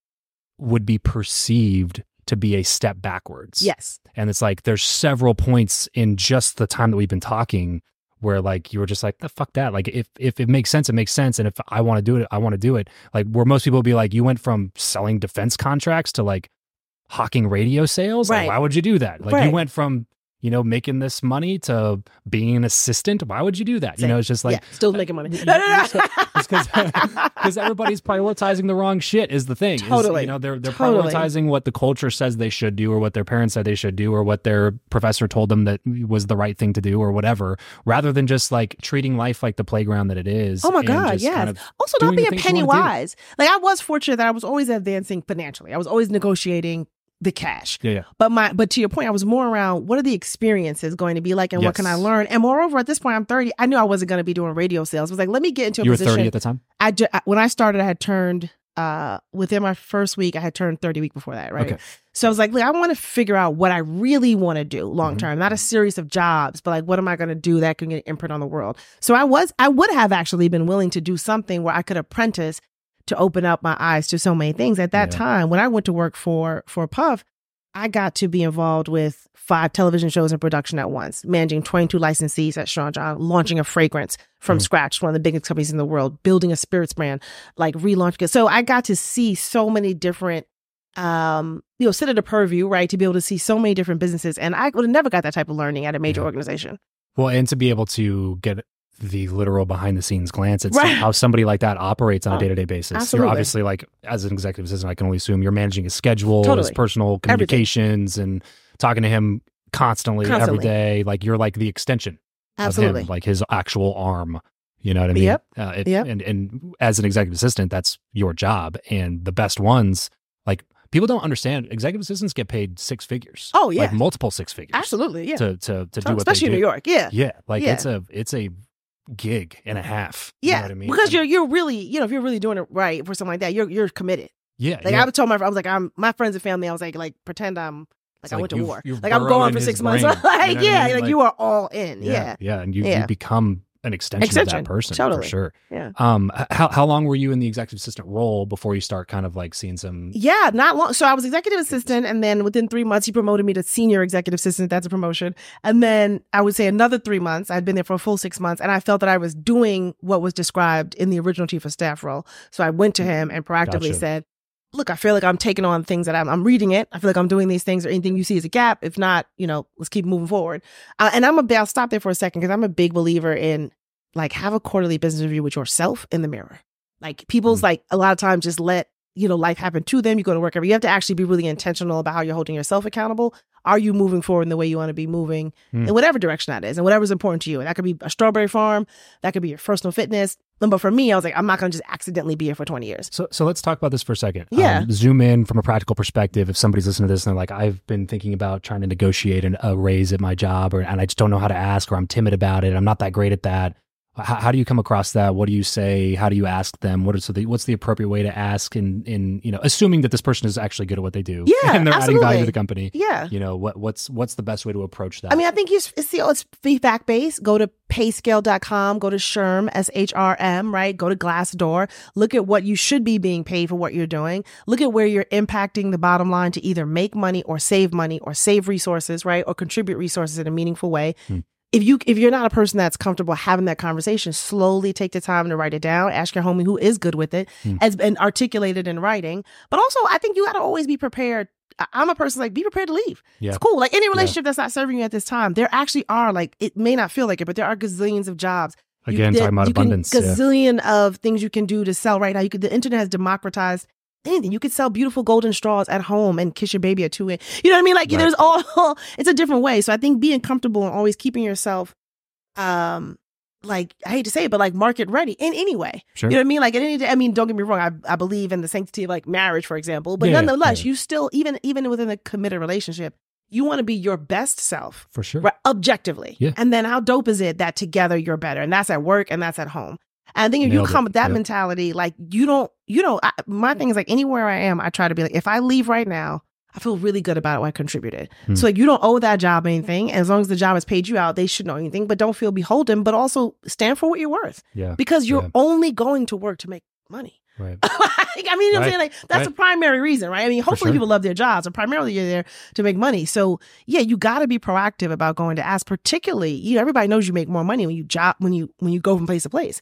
would be perceived to be a step backwards. Yes. And it's like there's several points in just the time that we've been talking where like you were just like, the fuck that. Like if if it makes sense, it makes sense. And if I want to do it, I want to do it. Like where most people would be like, you went from selling defense contracts to like hawking radio sales. Like, Right. why would you do that? Like you went from, you know, making this money to being an assistant. Why would you do that? You know, it's just like yeah, still making money. No, no, no. because everybody's prioritizing the wrong shit is the thing. Is, Totally. you know, they're they're Totally. prioritizing what the culture says they should do, or what their parents said they should do, or what their professor told them that was the right thing to do, or whatever, rather than just like treating life like the playground that it is. Oh my God, yes. kind of- also, not being penny wise. Like I was fortunate that I was always advancing financially. I was always negotiating the cash. yeah, yeah, But my but to your point, I was more around what are the experiences going to be like and what can I learn? And moreover, at this point, I'm 30. I knew I wasn't going to be doing radio sales. I was like, let me get into a you were position. thirty at the time. I ju- I- when I started, I had turned uh within my first week, I had turned 30 week before that, right? Okay. So I was like, look, I want to figure out what I really want to do long Mhm. term, not a series of jobs, but like what am I going to do that can get an imprint on the world? So I was I would have actually been willing to do something where I could apprentice to open up my eyes to so many things. At that Yeah. time, when I went to work for for Puff, I got to be involved with five television shows in production at once, managing 22 licensees at Sean John, launching a fragrance from Mhm. scratch, one of the biggest companies in the world, building a spirits brand, like relaunching it. So I got to see so many different, um, you know, sit at a purview, right, to be able to see so many different businesses. And I would have never got that type of learning at a major Yeah. organization. Well, and to be able to get the literal behind the scenes glance at Right. how somebody like that operates on a day to day basis. absolutely. You're obviously like as an executive assistant, I can only assume you're managing his schedule, his personal communications, and talking to him constantly, Constantly. every day. Like you're like the extension Absolutely. of him, like his actual arm. You know what I mean? Yep. Uh, it, Yep. And and as an executive assistant, that's your job. And the best ones, like people don't understand, executive assistants get paid six figures. Oh, yeah. like multiple six figures. Absolutely. Yeah. To to to do what Especially in. New York. Yeah. Yeah, like Yeah. it's a it's a gig and a half. You Yeah. know what I mean? Because you're you're really, you know, if you're really doing it right for something like that, you're you're committed. yeah, Like yeah. I tell my I was like, I'm my friends and family, I was like, like pretend I'm like I went to war. Like I'm going for six months. like, You know what I yeah, mean? like, Like- you are all in. yeah, Yeah. yeah, and you, Yeah. you become an extension, of Extension. that person Totally. for sure. Yeah. Um, how how long were you in the executive assistant role before you start kind of like seeing some? Yeah, not long. So I was executive assistant, and then within three months, he promoted me to senior executive assistant. That's a promotion. And then I would say another three months. I'd been there for a full six months, and I felt that I was doing what was described in the original chief of staff role. So I went to him and proactively Gotcha. said, "Look, I feel like I'm taking on things that I'm, I'm reading it. I feel like I'm doing these things, or anything you see as a gap. If not, you know, let's keep moving forward." Uh, and I'm a. I'll stop there for a second because I'm a big believer in like have a quarterly business review with yourself in the mirror. Like people's Mm. like a lot of times just let you know life happen to them. You go to work every. You have to actually be really intentional about how you're holding yourself accountable. Are you moving forward in the way you want to be moving Mm. in whatever direction that is, and whatever's important to you? And that could be a strawberry farm. That could be your personal fitness. But for me, I was like, I'm not going to just accidentally be here for 20 years. So so let's talk about this for a second. Yeah. Um, zoom in from a practical perspective. If somebody's listening to this and they're like, I've been thinking about trying to negotiate an, a raise at my job, or and I just don't know how to ask, or I'm timid about it. I'm not that great at that. How, how do you come across that? What do you say? How do you ask them? What is the what's the appropriate way to ask? In in you know, assuming that this person is actually good at what they do, Yeah, and they're adding value to the company. Yeah. You know, what what's what's the best way to approach that? I mean, I think it's, it's, you know, it's feedback based. Go to payscale.com, go to SHRM, S H R M, right? Go to Glassdoor. Look at what you should be being paid for what you're doing. Look at where you're impacting the bottom line to either make money or save money or save resources, right? Or contribute resources in a meaningful way. Hmm. If you if you're not a person that's comfortable having that conversation, slowly take the time to write it down. Ask your homie who is good with it, Hmm. as and articulate it in writing. But also, I think you got to always be prepared. I'm a person like be prepared to leave. Yeah. It's cool. Like any relationship that's not serving you at this time, there actually are like it may not feel like it, but there are gazillions of jobs. You- Again, there- talking about you can- abundance. yeah. Gazillion of things you can do to sell right now. You could the internet has democratized anything. You could sell beautiful golden straws at home and kiss your baby at two in. You know what I mean? Like Right. there's all it's a different way. So I think being comfortable and always keeping yourself um like I hate to say it, but like market ready in any way. Sure. You know what I mean? Like at any I mean, don't get me wrong, I, I believe in the sanctity of like marriage, for example. But yeah, nonetheless, yeah. you still even even within a committed relationship, you want to be your best self. For sure. Right, objectively. Yeah. And then how dope is it that together you're better? And that's at work and that's at home. And then if you Nailed it. come with that Yep. mentality, like you don't, you know, I, my thing is like anywhere I am, I try to be like, if I leave right now, I feel really good about what I contributed. Hmm. So like you don't owe that job anything. As long as the job has paid you out, they should know anything, but don't feel beholden, but also stand for what you're worth Yeah. because you're Yeah. only going to work to make money. Right. Like, I mean, you know what I'm saying? Like, that's Right. the primary reason, right? I mean, hopefully sure. people love their jobs, but primarily you're there to make money. So, yeah, you got to be proactive about going to ask, particularly, you know, everybody knows you make more money when you job, when you, when you go from place to place.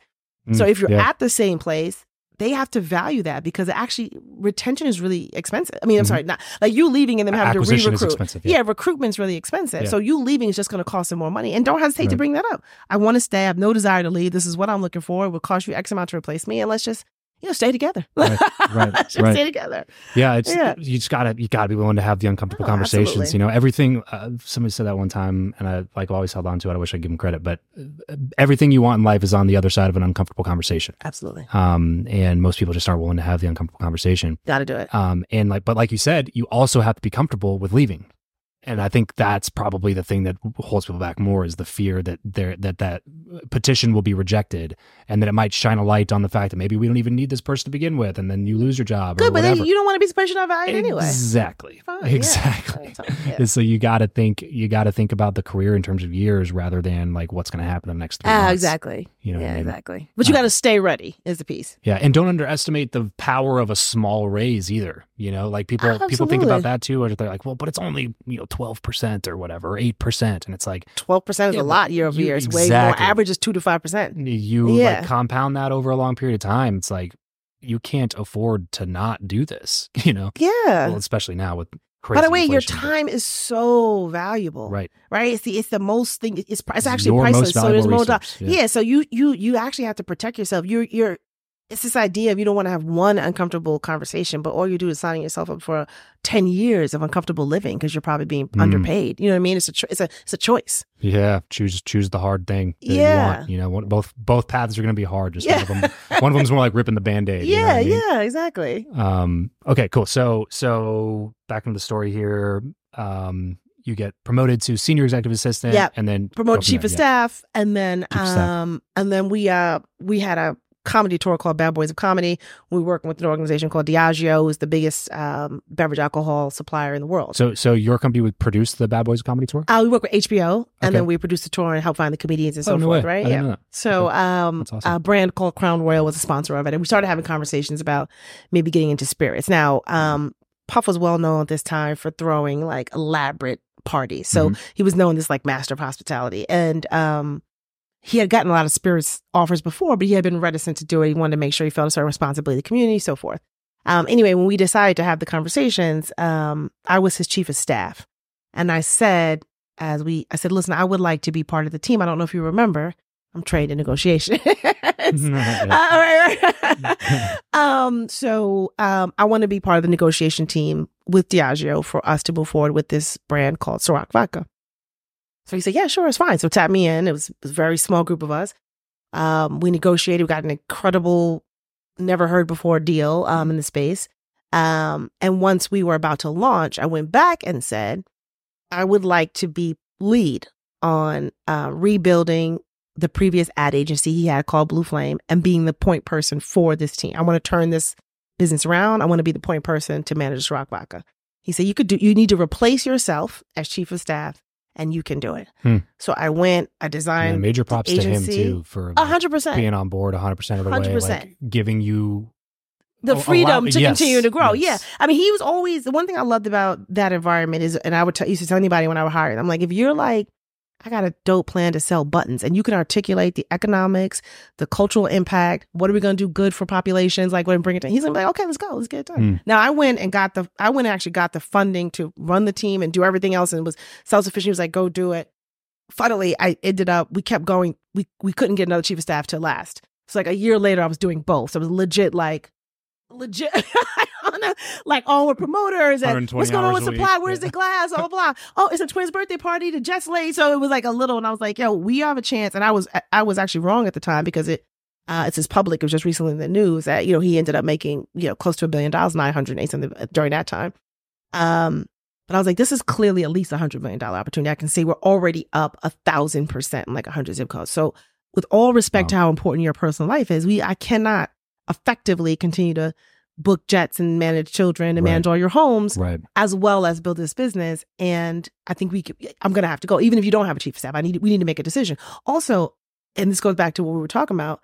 So Mm, if you're yeah. at the same place, they have to value that because actually retention is really expensive. I mean, I'm Mhm. sorry, not like you leaving and them having to re-recruit. expensive. Yeah, recruitment's really expensive. Yeah. So you leaving is just going to cost them more money. And don't hesitate to bring that up. I want to stay. I have no desire to leave. This is what I'm looking for. It will cost you X amount to replace me. And let's just, you know, stay together. Right, right, right. stay together. Yeah, it's Yeah. you just gotta you gotta be willing to have the uncomfortable Oh, conversations. absolutely. You know, everything. Uh, somebody said that one time, and I like always held on to it. I wish I'd give them credit, but uh, everything you want in life is on the other side of an uncomfortable conversation. Absolutely. Um, and most people just aren't willing to have the uncomfortable conversation. Got to do it. Um, and like, but like you said, you also have to be comfortable with leaving. And I think that's probably the thing that holds people back more is the fear that there that that petition will be rejected, and that it might shine a light on the fact that maybe we don't even need this person to begin with, and then you lose your job. or Good, but then you don't want to be supposed not valued anyway. Exactly. Fine, exactly. So, yeah. So you got to think. You got to think about the career in terms of years rather than like what's going to happen in the next three Ah, months. exactly. You know yeah, I mean? exactly. But you Uh, got to stay ready. Is the piece. Yeah, and don't underestimate the power of a small raise either. You know, like people people think about that too, or they're like, well, but it's only you know twelve percent or whatever, eight percent, and it's like Twelve percent is Yeah, a lot year over you- year. It's way more. exactly. Average is two to five percent. you Yeah. like compound that over a long period of time. It's like you can't afford to not do this. You know, Yeah. well, especially now with. By the way, your inflation, but- time is so valuable, right? right? It's the it's the most thing. It's it's actually your priceless. So there's more. Yeah. yeah. So you you you actually have to protect yourself. You're you're. It's this idea of you don't want to have one uncomfortable conversation, but all you do is signing yourself up for ten years of uncomfortable living because you're probably being Mm. underpaid. You know what I mean? It's a cho- it's a it's a choice. Yeah, choose choose the hard thing that Yeah. you want. You know, one- both both paths are going to be hard. Just Yeah. one of them. One of them's more like ripping the band aid. yeah, yeah, exactly. Um. Okay. Cool. So so back into the story here. Um. You get promoted to senior executive assistant. Yep. And then promote chief there. of staff and then Chief of staff. um and then we uh we had a comedy tour called Bad Boys of Comedy. We work with an organization called Diageo, who's the biggest um, beverage alcohol supplier in the world. So so your company would produce the Bad Boys of comedy tour. Uh, we work with HBO, and then we produce the tour and help find the comedians and so Oh, no forth, way. right? Yeah. didn't know that. So, um, awesome. a brand called Crown Royal was a sponsor of it, and we started having conversations about maybe getting into spirits. Now, um, Puff was well known at this time for throwing like elaborate parties, so Mm-hmm. he was known as like master of hospitality, and um, he had gotten a lot of spirits offers before, but he had been reticent to do it. He wanted to make sure he felt a certain responsibility to the community, so forth. Um, anyway, when we decided to have the conversations, um, I was his chief of staff, and I said, as we, I said, listen, I would like to be part of the team. I don't know if you remember, I'm trained in negotiation. Um, so um, I want to be part of the negotiation team with Diageo for us to move forward with this brand called Ciroc Vodka. So he said, "Yeah, sure, it's fine." So tap me in. It was, it was a very small group of us. Um, we negotiated. We got an incredible, never heard before deal um, in the space. Um, and once we were about to launch, I went back and said, "I would like to be lead on uh, rebuilding the previous ad agency he had called Blue Flame and being the point person for this team. I want to turn this business around. I want to be the point person to manage Ciroc Vodka. He said, You could do, you need to replace yourself as chief of staff and you can do it. Hmm. So I went, I Yeah, designed major props to him too for a hundred percent being on board 100% of the way, 100%. like giving you the freedom allow- to yes, continue to grow. yes. Yeah. I mean, he was always the one thing I loved about that environment is, and I would tell, used to tell anybody when I would hire I'm like, if you're like, I got a dope plan to sell buttons and you can articulate the economics, the cultural impact. What are we going to do good for populations? Like, what bring it to, he's gonna be like, okay, let's go. Let's get it done. Hmm. Now I went and got the, I went and actually got the funding to run the team and do everything else and was self-sufficient. He was like, go do it. Finally, I ended up, we kept going. We, we couldn't get another chief of staff to last. So like a year later, I was doing both. So it was legit like, legit like on with promoters and what's going on with supply where's yeah. the glass blah, blah blah oh it's a twins birthday party the jets late so it was like a little and i was like yo we have a chance and i was i was actually wrong at the time because it uh, it's his public it was just recently in the news that you know he ended up making you know close to a billion dollars 908 something uh, during that time um but I was like, this is clearly at least a hundred million dollar opportunity. I can see we're already up a thousand percent in like a hundred zip codes. So with all respect wow. to how important your personal life is, we I cannot effectively continue to book jets and manage children and right. manage all your homes right. as well as build this business. And I think we could, I'm going to have to go, even if you don't have a chief of staff, I need, we need to make a decision. Also, and this goes back to what we were talking about.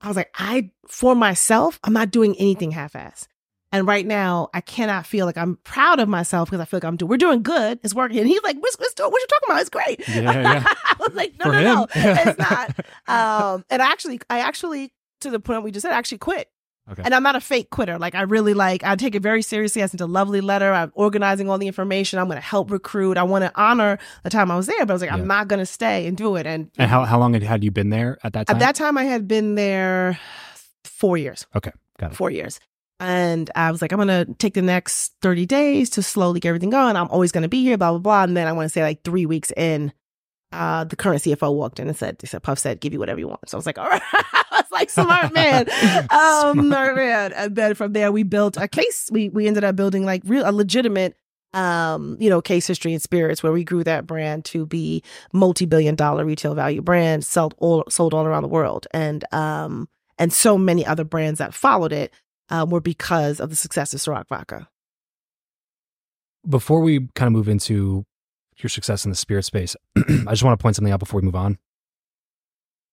I was like, I, for myself, I'm not doing anything half ass. And right now, I cannot feel like I'm proud of myself because I feel like I'm doing, we're doing good. It's working. And he's like, what's, what's, what you talking about? It's great. Yeah, yeah. I was like, no, For no, him. no, it's not. Um, and I actually, I actually, to the point we just said, I actually quit. Okay. And I'm not a fake quitter. Like I really like, I take it very seriously. I sent a lovely letter. I'm organizing all the information. I'm going to help recruit. I want to honor the time I was there, but I was like, yeah. I'm not going to stay and do it. And, and how, how long had, had you been there at that time? At that time, I had been there four years. Okay. Got it. Four years. And I was like, I'm going to take the next 30 days to slowly get everything going. I'm always going to be here, blah, blah, blah. And then I want to say like three weeks in, uh, the current CFO walked in and said, they said, Puff said, give you whatever you want. So I was like, all right. I was like, smart man. um, smart man. And then from there, we built a case. We, we ended up building like real, a legitimate, um, you know, case history and spirits where we grew that brand to be multi-billion dollar retail value brand sold all, sold all around the world. And, um, and so many other brands that followed it, um, were because of the success of Ciroc Vodka. Before we kind of move into your success in the spirit space, I just want to point something out before we move on.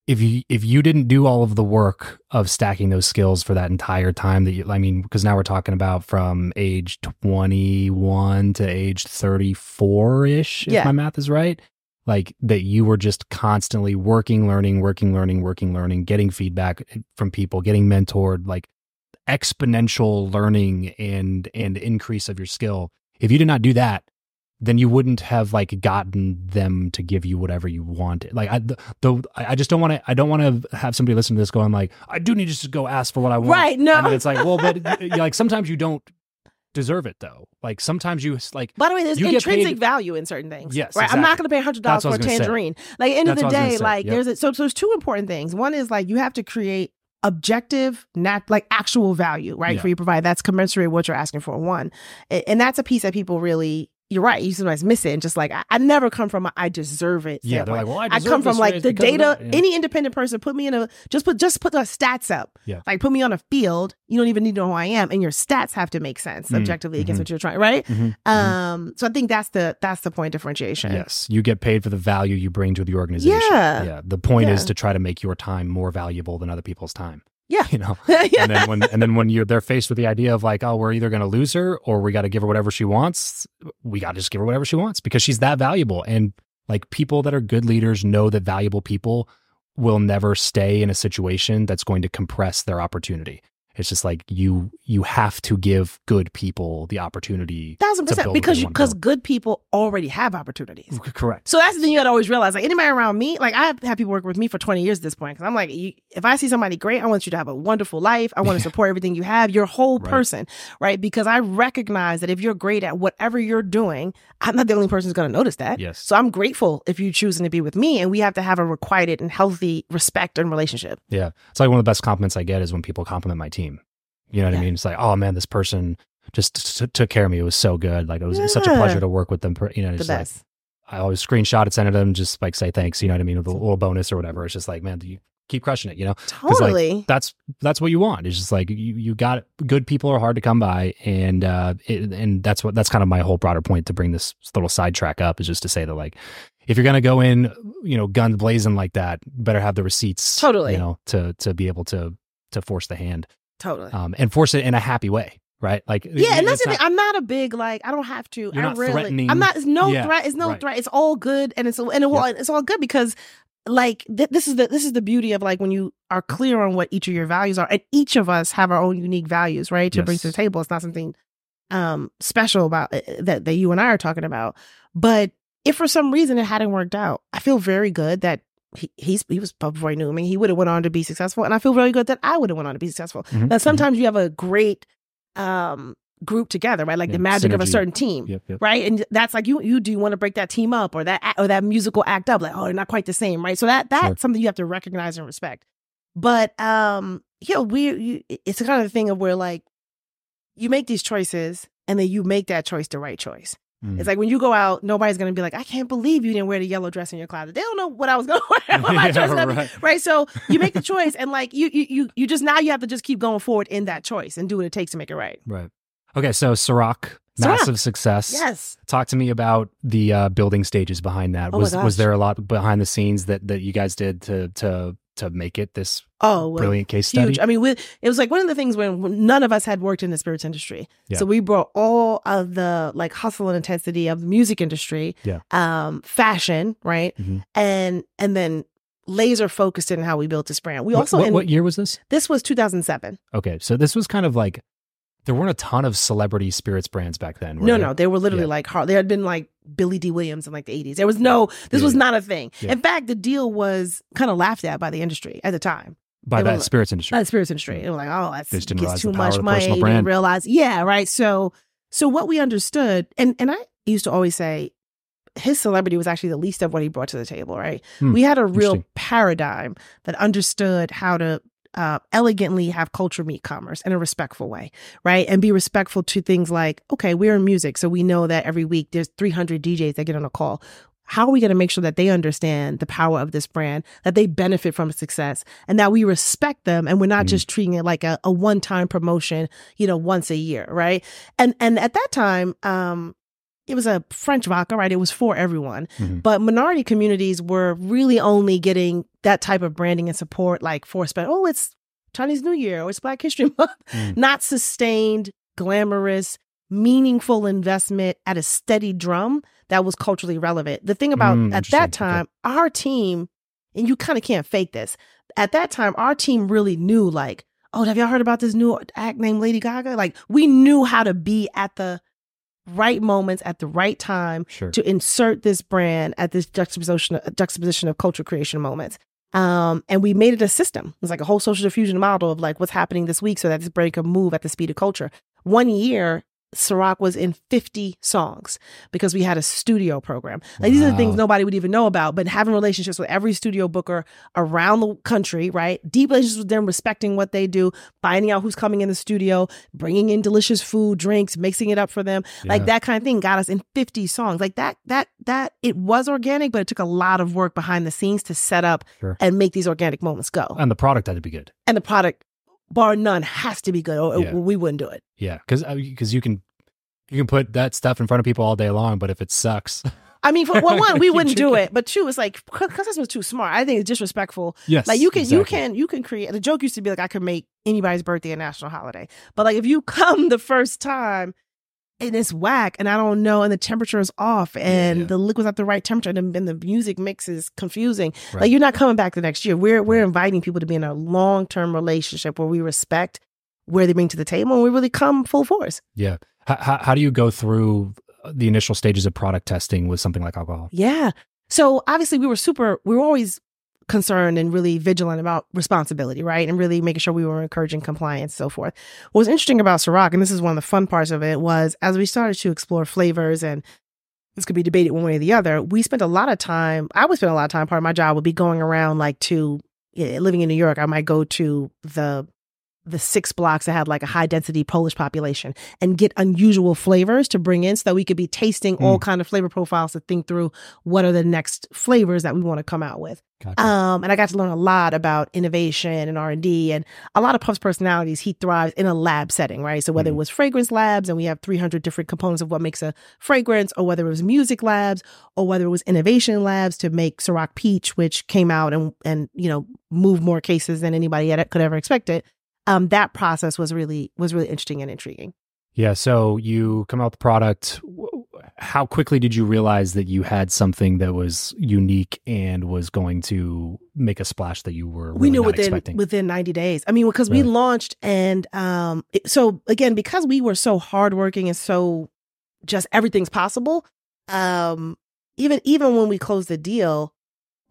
If you if you didn't do all of the work of stacking those skills for that entire time that you I mean because now we're talking about from age 21 to age 34ish if yeah. my math is right like that you were just constantly working learning working learning working learning getting feedback eh, from people getting mentored like exponential learning and and increase of your skill if you did not do that then you wouldn't have like gotten them to give you whatever you wanted. Like I, the, the I just don't want to. I don't want to have somebody listen to this going like, I do need to just go ask for what I want. Right? No. And it's like, well, but like sometimes you don't deserve it though. Like sometimes you like. By the way, there's intrinsic paid, value in certain things. Yes, right. Exactly. I'm not going to pay hundred dollars for a tangerine. Say. Like end That's of the day, like yep. there's a, so, so there's two important things. One is like you have to create objective not like actual value right yeah. for you provide that's commensurate with what you're asking for one and that's a piece that people really you're right. You sometimes miss it, and just like I, I never come from a, I deserve it. Yeah, they're like, well, I, I come from like the data. Yeah. Any independent person, put me in a just put just put the stats up. Yeah, like put me on a field. You don't even need to know who I am, and your stats have to make sense mm-hmm. objectively mm-hmm. against what you're trying. Right. Mm-hmm. mm-hmm. Um. So I think that's the that's the point differentiation. Yes, you get paid for the value you bring to the organization. Yeah. Yeah. The point yeah. is to try to make your time more valuable than other people's time. Yeah. You know. And then when and then when you're they're faced with the idea of like, oh, we're either gonna lose her or we gotta give her whatever she wants, we gotta just give her whatever she wants because she's that valuable. And like people that are good leaders know that valuable people will never stay in a situation that's going to compress their opportunity. It's just like you you have to give good people the opportunity. Thousand percent because because good people already have opportunities. Correct. So that's the thing you gotta always realize. Like anybody around me, like I have had people work with me for twenty years at this point. Because I'm like, you, if I see somebody great, I want you to have a wonderful life. I want to support everything you have, your whole right. person, right? Because I recognize that if you're great at whatever you're doing, I'm not the only person who's gonna notice that. Yes. So I'm grateful if you're choosing to be with me, and we have to have a requited and healthy respect and relationship. Yeah, it's like one of the best compliments I get is when people compliment my team. You know what yeah. I mean? It's like, oh man, this person just t- took care of me. It was so good. Like it was yeah. such a pleasure to work with them. You know, the just best. Like, I always screenshot it, send it to them, just like say thanks. You know what I mean? With a little bonus or whatever. It's just like, man, you keep crushing it. You know, totally. Like, that's that's what you want. It's just like you you got good people are hard to come by, and uh, it, and that's what that's kind of my whole broader point to bring this little sidetrack up is just to say that like if you're gonna go in, you know, guns blazing like that, better have the receipts. Totally. You know, to to be able to to force the hand. Totally. Um, and force it in a happy way. Right. Like, yeah. And that's the thing. I'm not a big, like, I don't have to. You're I not really, threatening. I'm not, it's no yeah, threat. It's no right. threat. It's all good. And it's, and it, yeah. it's all good because like th- this is the this is the beauty of like when you are clear on what each of your values are and each of us have our own unique values right to yes. bring to the table it's not something um special about uh, that that you and I are talking about but if for some reason it hadn't worked out I feel very good that he, he's he was before he knew me. He would have went on to be successful, and I feel really good that I would have went on to be successful. Mhm, Now mhm. sometimes you have a great um group together, right? Like Yeah, the magic of a certain team. Yep, yep. Right. And that's like you you do you want to break that team up or that or that musical act up. Like, oh, they're not quite the same, right? So that that's Sure. something you have to recognize and respect. But um, you know, we you, it's the kind of thing of where like you make these choices and then you make that choice the right choice. Mm. It's like when you go out, nobody's gonna be like, I can't believe you didn't wear the yellow dress in your closet. They don't know what I was gonna wear. Yeah, right. right? So you make the choice and like you you you you just now you have to just keep going forward in that choice and do what it takes to make it right. Right. Okay, so Ciroc, Ciroc. massive success. Yes. Talk to me about the uh, building stages behind that. Oh was was there a lot behind the scenes that that you guys did to to to make it this Oh, well, brilliant case study? huge. I mean, we, it was like one of the things when, none of us had worked in the spirits industry. Yeah. So we brought all of the like hustle and intensity of the music industry, Yeah. um, fashion, right, Mhm. and and then laser focused in how we built this brand. We What- also what, in, what year was this? this was 2007. Okay, so this was kind of like there weren't a ton of celebrity spirits brands back then. were No, there? no, they were literally Yeah. like hard. There had been like Billy Dee Williams in like the 80s. There was no, this Yeah, was not a thing. Yeah. In fact, the deal was kind of laughed at by the industry at the time. by they that were- spirits industry. By the spirits industry. They were like, oh, that's They just didn't gets too much money. personal They brand. didn't realize, yeah, right. So, so what we understood, and and I used to always say, his celebrity was actually the least of what he brought to the table. Right. Hmm, We had a real paradigm that understood how to. Uh, elegantly have culture meet commerce in a respectful way, right? And be respectful to things like, okay, we're in music, so we know that every week there's 300 DJs that get on a call. How are we going to make sure that they understand the power of this brand, that they benefit from success, and that we respect them, and we're not Mm. just treating it like a, a one time promotion, you know, once a year, right? And and at that time, um, it was a French vodka, right? It was for everyone, Mhm. but minority communities were really only getting that type of branding and support, like for. Oh, it's Chinese New Year, or it's Black History Month, Mm. not sustained, glamorous, meaningful investment at a steady drum that was culturally relevant. The thing about Mm, at that interesting. Okay. time, our team, and you kind of can't fake this. At that time, our team really knew, like, oh, have y'all heard about this new act named Lady Gaga? Like, we knew how to be at the right moments at the right time Sure. to insert this brand at this juxtaposition juxtaposition of culture creation moments. Um, and we made it a system. It was like a whole social diffusion model of like what's happening this week so that this brand could move at the speed of culture. One year, Ciroc was in 50 songs because we had a studio program. Like these are the things nobody would even know about, but having relationships with every studio booker around the country, right? Deep relationships with them, respecting what they do, finding out who's coming in the studio, bringing in delicious food, drinks, mixing it up for them like that kind of thing got us in 50 songs like that that that it was organic but it took a lot of work behind the scenes to set up Sure. and make these organic moments go And the product had to be good. and the product bar none has to be good or Yeah. we wouldn't do it. Yeah, because because uh, you can you can put that stuff in front of people all day long, but if it sucks, i mean for well one we wouldn't do it but two it's like because was too smart. I think it's disrespectful. Yes, like you can you can you can create the joke used to be like i could make anybody's birthday a national holiday. But like if you come the first time and it's whack and i don't know and the temperature is off and yeah. the liquid's at the right temperature and, and the music mix is confusing Right. like you're not coming back the next year we're we're inviting people to be in a long-term relationship where we respect where they bring to the table and we really come full force Yeah. How, how, how do you go through the initial stages of product testing with something like alcohol? Yeah. So obviously we were super, we were always concerned and really vigilant about responsibility, right? And really making sure we were encouraging compliance, and so forth. What was interesting about Ciroc, and this is one of the fun parts of it, was as we started to explore flavors and this could be debated one way or the other, we spent a lot of time, I would spend a lot of time, part of my job would be going around like to, living in New York, I might go to the the six blocks that had like a high density Polish population and get unusual flavors to bring in so that we could be tasting all kind of flavor profiles to think through what are the next flavors that we want to come out with. Gotcha. Um, and I got to learn a lot about innovation and R and D, and a lot of Puff's personalities. He thrives in a lab setting, right? So whether Mhm. it was fragrance labs, and we have 300 different components of what makes a fragrance, or whether it was music labs, or whether it was innovation labs to make Ciroc Peach, which came out and and you know moved more cases than anybody had, could ever expect it. Um, that process was really was really interesting and intriguing. yeah. So you come out with the product. How quickly did you realize that you had something that was unique and was going to make a splash that you were really we knew within expecting? within 90 days i mean because we launched and um it- so again because we were so hardworking and so just everything's possible um even even when we closed the deal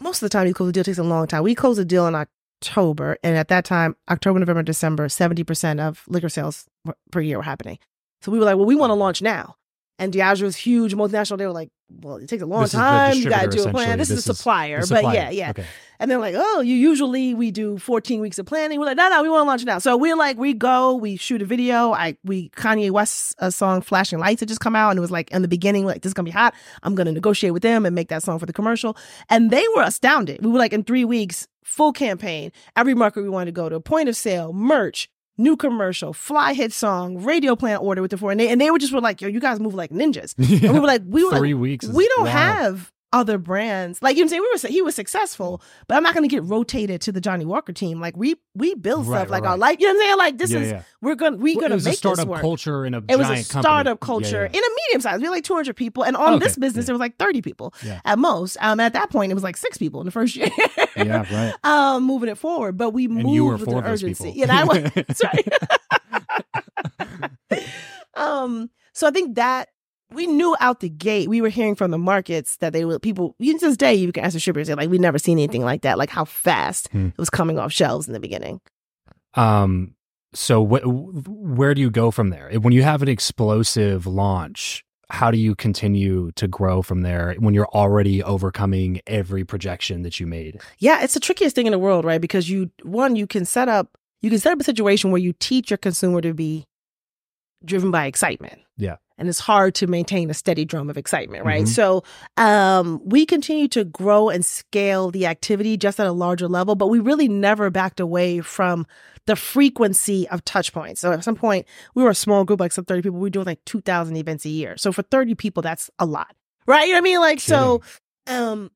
most of the time you close the deal takes a long time. We closed a deal in October, and at that time, October, November, December, seventy percent of liquor sales per year were happening. So we were like, well, we want to launch now. And Diageo's huge multinational. They were like, well, it takes a long This time. You got to do a plan. This, essentially. is This a is supplier. But yeah, yeah. Okay. And they're like, oh, you usually we do 14 weeks of planning. We're like, no, no, we want to launch now. So we're like, we go, we shoot a video. I we Kanye West's uh, song "Flashing Lights" had just come out, and it was like in the beginning, like this is gonna be hot. I'm gonna negotiate with them and make that song for the commercial. And they were astounded. We were like, in three weeks, full campaign, every market we wanted to go to, point of sale, merch. New commercial, fly hit song, radio plan order with the four, and they and they were just were like, "Yo, you guys move like ninjas." And we were like, "We were like, Three weeks. we don't wild. have other brands. Like you know what I'm saying, we were he was successful, but I'm not going to get rotated to the Johnnie Walker team. Like we we build Right, stuff like right, our life. You know what I'm saying? Like this Yeah, is yeah. we're gonna we Well, gonna it was make a startup this work. culture in a It was a startup culture yeah. in a medium size. We had like 200 people, and on Okay, this business there was like 30 people at most. Um, at that point it was like six people in the first year. Yeah, right. um, moving it forward, but we moved you were with an urgency. Yeah, and I was that's right. um, so I think that we knew out the gate, we were hearing from the markets that they were people. You to this day, you can ask the they're like, we've never seen anything like that. Like how fast Hmm. it was coming off shelves in the beginning. Um, so wh- where do you go from there? When you have an explosive launch, how do you continue to grow from there when you're already overcoming every projection that you made? Yeah, it's the trickiest thing in the world, right? Because you one, you can set up you can set up a situation where you teach your consumer to be driven by excitement. Yeah. And it's hard to maintain a steady drum of excitement, right? Mhm. So um we continue to grow and scale the activity just at a larger level, but we really never backed away from the frequency of touch points. So at some point, we were a small group, like some 30 people, we were doing like 2,000 events a year. So for 30 people, that's a lot, right? You know what I mean? Like, so, um,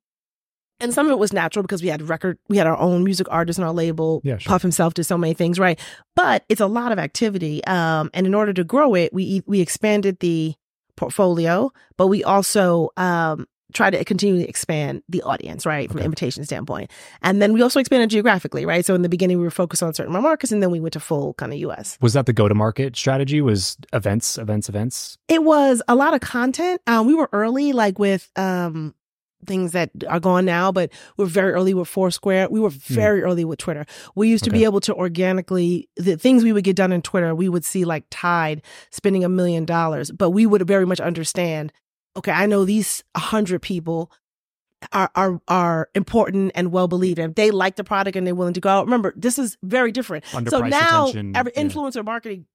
and some of it was natural because we had record, we had our own music artists on our label. Yeah, sure. Puff himself did so many things, right? But it's a lot of activity. Um, and in order to grow it, we we expanded the portfolio, but we also um try to continue to expand the audience, right, from Okay. an invitation standpoint. And then we also expanded geographically, right? So in the beginning, we were focused on certain markets, and then we went to full kind of U.S. Was that the go to market strategy? Was events, events, events? It was a lot of content. Um, we were early, like with um things that are gone now, but we're very early with Foursquare. We were hmm. very early with Twitter. We used to be able to organically the things we would get done in Twitter. We would see like Tide spending a million dollars, but we would very much understand. Okay, I know these hundred people are are are important and well believed, and if they like the product and they're willing to go out. Remember, this is very different. So now, attention, every yeah. influencer marketing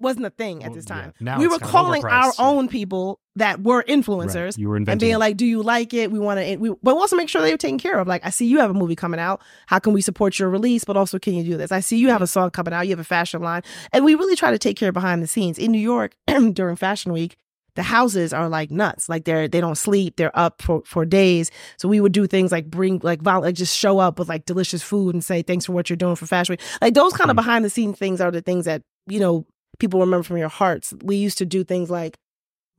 wasn't a thing at this yeah. time. Now we were calling our yeah. own people that were influencers Right. You were and being it. like, "Do you like it? We want to." We, but also make sure they were taken care of. Like, I see you have a movie coming out. How can we support your release? But also, can you do this? I see you have a song coming out. You have a fashion line, and we really try to take care of behind the scenes in New York during Fashion Week. The houses are like nuts. Like they're they don't sleep. They're up for for days. So we would do things like bring like like just show up with like delicious food and say thanks for what you're doing for Fashion Week. Like those kind of Mm. behind the scenes things are the things that you know people remember from your hearts. We used to do things like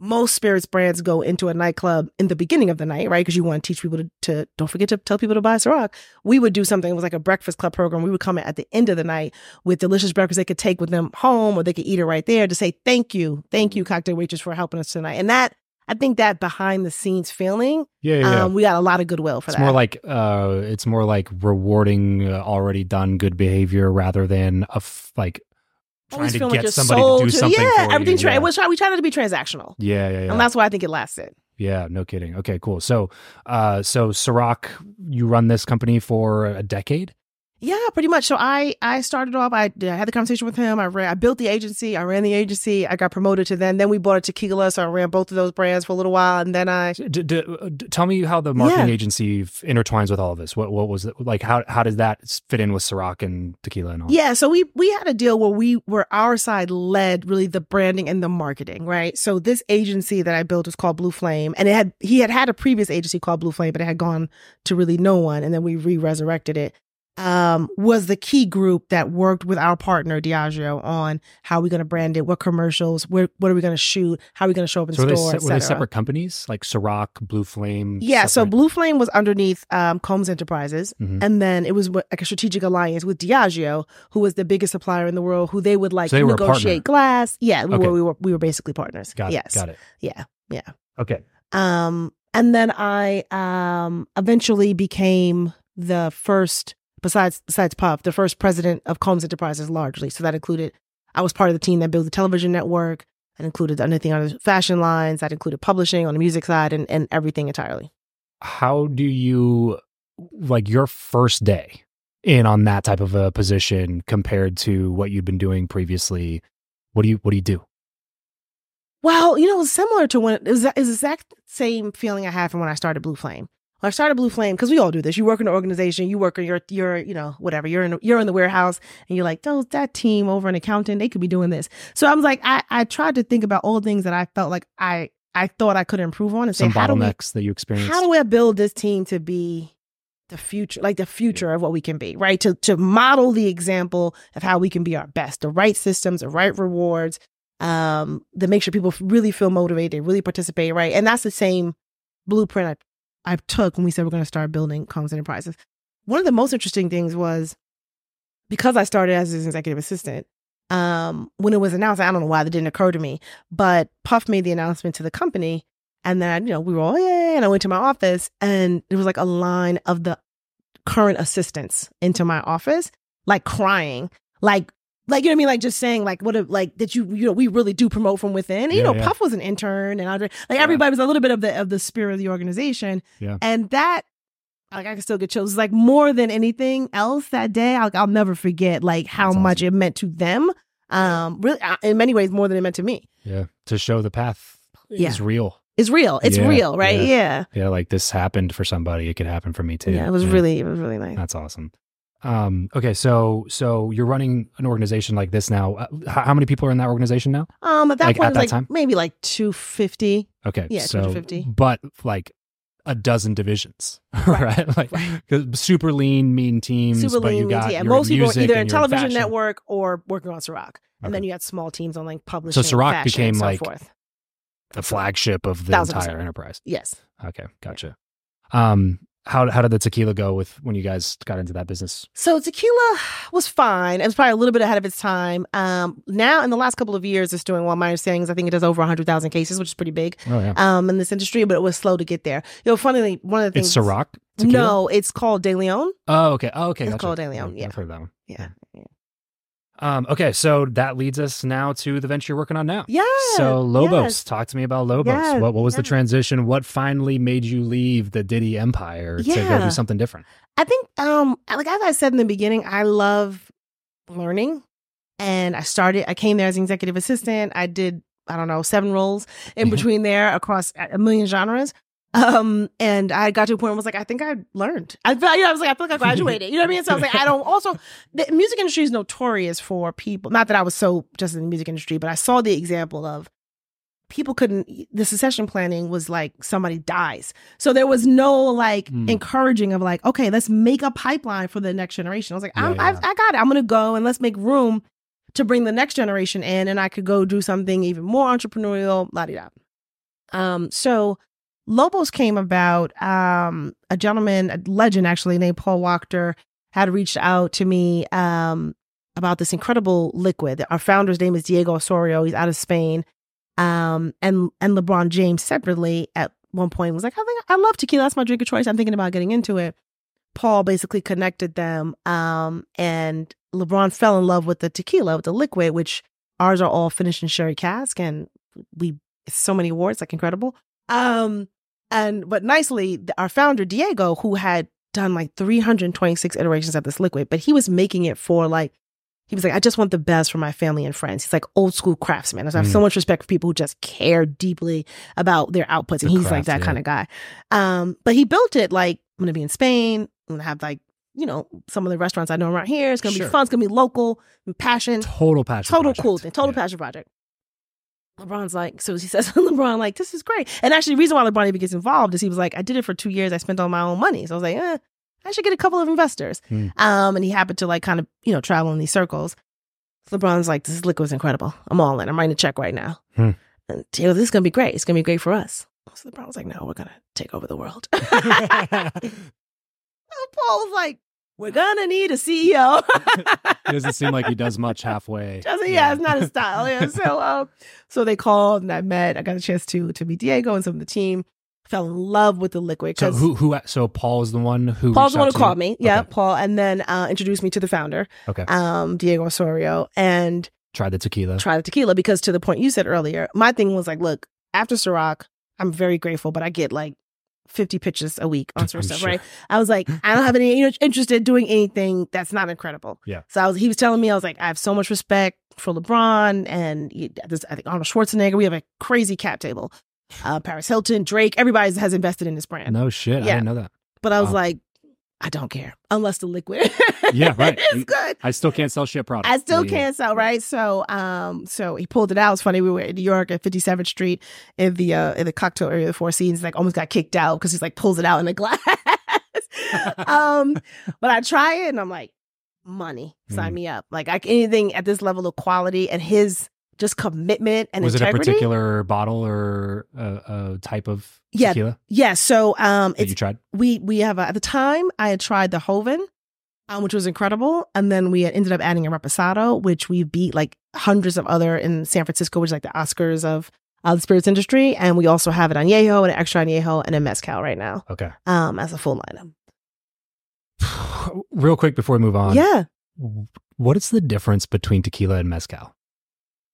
most spirits brands go into a nightclub in the beginning of the night, right? Because you want to teach people to, to don't forget to tell people to buy Ciroc. We would do something, it was like a breakfast club program. We would come in at the end of the night with delicious breakfast they could take with them home or they could eat it right there to say, thank you, thank you, cocktail waitress, for helping us tonight. And that, I think that behind the scenes feeling, yeah, yeah. yeah. um, we got a lot of goodwill for it's that. more like uh, it's more like rewarding uh, already done good behavior rather than a f- like trying to get like somebody to do something Yeah, for everything. you. Tra- yeah. we try, we try not to be transactional. yeah, yeah, yeah. And that's why I think it lasted. Yeah, no kidding. Okay, cool. So, uh, so Ciroc, you run this company for a decade. Yeah, pretty much. So I I started off. I, I had the conversation with him. I ran. I built the agency. I ran the agency. I got promoted to then. Then we bought a tequila. So I ran both of those brands for a little while, and then I D- d- uh, tell me how the marketing Yeah. agency f- intertwines with all of this. What what was it like? How how does that fit in with Ciroc and tequila and all? Yeah, so we we had a deal where we where our side led really the branding and the marketing, right? So this agency that I built was called Blue Flame, and it had he had had a previous agency called Blue Flame, but it had gone to really no one, and then we re resurrected it. Um, was the key group that worked with our partner Diageo on how we're going to brand it, what commercials, where what are we going to shoot, how are we going to show up in So were they, se- were they separate companies like Ciroc, Blue Flame? Yeah, so Blue Flame was underneath um, Combs Enterprises, Mhm. and then it was like a strategic alliance with Diageo, who was the biggest supplier in the world, who they would like So they negotiate glass. Yeah, we Okay. were we were we were basically partners. got yes, it, got it. yeah, yeah. Okay, Um, And then I um, eventually became the first, besides besides Puff, the first president of Combs Enterprises largely. So that included, I was part of the team that built the television network. That included anything on the fashion lines. That included publishing on the music side and, and everything entirely. How do you like your first day in on that type of a position compared to what you'd been doing previously? What do you what do you do? Well, you know, similar to when it was, the exact same feeling I had from when I started Blue Flame. I started Blue Flame, because we all do this. You work in an organization, you work in your, your, you know, whatever. You're in, you're in the warehouse, and you're like, those that team over in accounting, they could be doing this. So I was like, I, I tried to think about all the things that I felt like I, I thought I could improve on, and Some say, how do we, bottlenecks that you experienced. how do I build this team to be the future, like the future of what we can be, right? To to model the example of how we can be our best, the right systems, the right rewards, um, that make sure people really feel motivated, really participate, right? And that's the same blueprint I, took when we said we're going to start building Combs Enterprises. One of the most interesting things was because I started as an executive assistant. Um, when it was announced, I don't know why that didn't occur to me, but Puff made the announcement to the company, and then you know we were all yeah, and I went to my office, and there was like a line of the current assistants into my office, like crying, like like you know what I mean, like just saying like what a, like that you you know we really do promote from within. And, you Yeah, know, yeah. Puff was an intern, and like everybody was a little bit of the of the spirit of the organization, Yeah. and that. Like I can still get chills. It's like more than anything else that day. I'll, I'll never forget like how That's much it meant to them. Um, really, in many ways, more than it meant to me. yeah, to show the path Yeah. is real. It's real. It's Yeah, real, right? yeah. Yeah. Yeah, like this happened for somebody, it could happen for me too. Yeah. It was really, it was really nice. That's awesome. Um, okay, so so you're running an organization like this now. Uh, how, how many people are in that organization now? Um, at that Like, point, at that like time? maybe like two fifty. Okay, Yeah, so 250. but like a dozen divisions, Right, right? Like right. super lean, mean teams. Super but you lean, got yeah. Most people are either in television network or working on Ciroc, and then you got small teams on like publishing. Ciroc fashion, became, so like, forth. the flagship of the Thousand entire percent. enterprise. Yes. Okay, gotcha. Um, how how did the tequila go with when you guys got into that business? So tequila was fine. It was probably a little bit ahead of its time. Um, now in the last couple of years, it's doing well. My understanding is I think it does over hundred thousand cases, which is pretty big. Oh yeah, Um, in this industry, but it was slow to get there. You know, funnily, one of the things. it's. Ciroc. Tequila? No, it's called De Leon. Oh okay. Oh okay. It's gotcha. called De Leon, yeah. I've heard that one. Yeah. Yeah. Um, okay, so that leads us now to the venture you're working on now. Yeah. So Lobos, yes. talk to me about Lobos. Yes, what what was the transition? What finally made you leave the Diddy empire to go do something different? I think, um, like as I said in the beginning, I love learning, and I started. I came there as an executive assistant. I did, I don't know, seven roles in Mhm. between there across a million genres. Um, and I got to a point where I was like, I think I learned. I felt, you know, I was like, I feel like I graduated. You know what I mean? So I was like, I don't. Also, the music industry is notorious for people. Not that I was so just in the music industry, but I saw the example of people couldn't. The succession planning was like somebody dies, so there was no like Mm. encouraging of like, okay, let's make a pipeline for the next generation. I was like, I'm, Yeah, I've, I got it. I'm gonna go and let's make room to bring the next generation in, and I could go do something even more entrepreneurial. La di da. Um, so Lobos came about. Um, a gentleman, a legend actually named Paul Wachter, had reached out to me um, about this incredible liquid. Our founder's name is Diego Osorio. He's out of Spain. Um, and and LeBron James separately at one point was like, I think I love tequila. That's my drink of choice. I'm thinking about getting into it. Paul basically connected them, um, and LeBron fell in love with the tequila, with the liquid, which ours are all finished in sherry cask, and we so many awards, like incredible. Um, and but nicely, our founder Diego, who had done like 326 iterations of this liquid, but he was making it for like he was like, I just want the best for my family and friends. He's like old school craftsman. I have so Mm. much respect for people who just care deeply about their outputs, and The he's like that yeah. kind of guy. Um, but he built it like I'm gonna be in Spain. I'm gonna have like you know some of the restaurants I know around here. It's gonna Sure. be fun. It's gonna be local, passion Total passion. total project. cool thing, total Yeah. passion project. LeBron's like, so he says, LeBron, like, this is great. And actually, the reason why LeBron even gets involved is he was like, I did it for two years. I spent all my own money. So I was like, eh, I should get a couple of investors. Hmm. Um, and he happened to like kind of, you know, travel in these circles. LeBron's like, this liquid was incredible. I'm all in. I'm writing a check right now. Hmm. And Diego, this is going to be great. It's going to be great for us. So LeBron was like, no, we're going to take over the world. Paul was like, we're to need a CEO. It doesn't seem like he does much halfway. Doesn't yeah, it's not his style. Yeah. So um, so they called and I met. I got a chance to to meet Diego and some of the team. fell in love with the liquid. So who who so Paul is the one who Paul's the one who called me. Yeah, Okay. Paul, and then uh, introduced me to the founder, Okay. um, Diego Osorio, and Try the tequila. try the tequila because to the point you said earlier, my thing was like, look, after Ciroc, I'm very grateful, but I get like 50 pitches a week on sort of stuff, sure. right? I was like, I don't have any you know, interest in doing anything that's not incredible. Yeah. So I was, he was telling me, I was like, I have so much respect for LeBron and he- this, I think Arnold Schwarzenegger. We have a crazy cap table. Uh, Paris Hilton, Drake, everybody has invested in this brand. No shit. I didn't know that. But I was Wow. like, I don't care unless the liquid. Yeah, right. it's good. I still can't sell shit products. I still Yeah, yeah. can't sell, right? So, um, so he pulled it out. It's funny. We were in New York at 57th Street in the uh in the cocktail area, the Four Seasons. Like, almost got kicked out because he's like pulls it out in the glass. um, but I try it and I'm like, money, sign Mm. me up. Like, I, anything at this level of quality and his just commitment and Was it a particular bottle or a, a type of Yeah, tequila yeah. So, um, that it's you tried? we we have a, at the time I had tried the Joven, um, which was incredible, and then we had ended up adding a Reposado, which we beat like hundreds of other in San Francisco, which is like the Oscars of uh, the spirits industry, and we also have it añejo and an extra añejo and a mezcal right now, Okay. um, as a full lineup. Real quick before we move on. yeah, What is the difference between tequila and mezcal?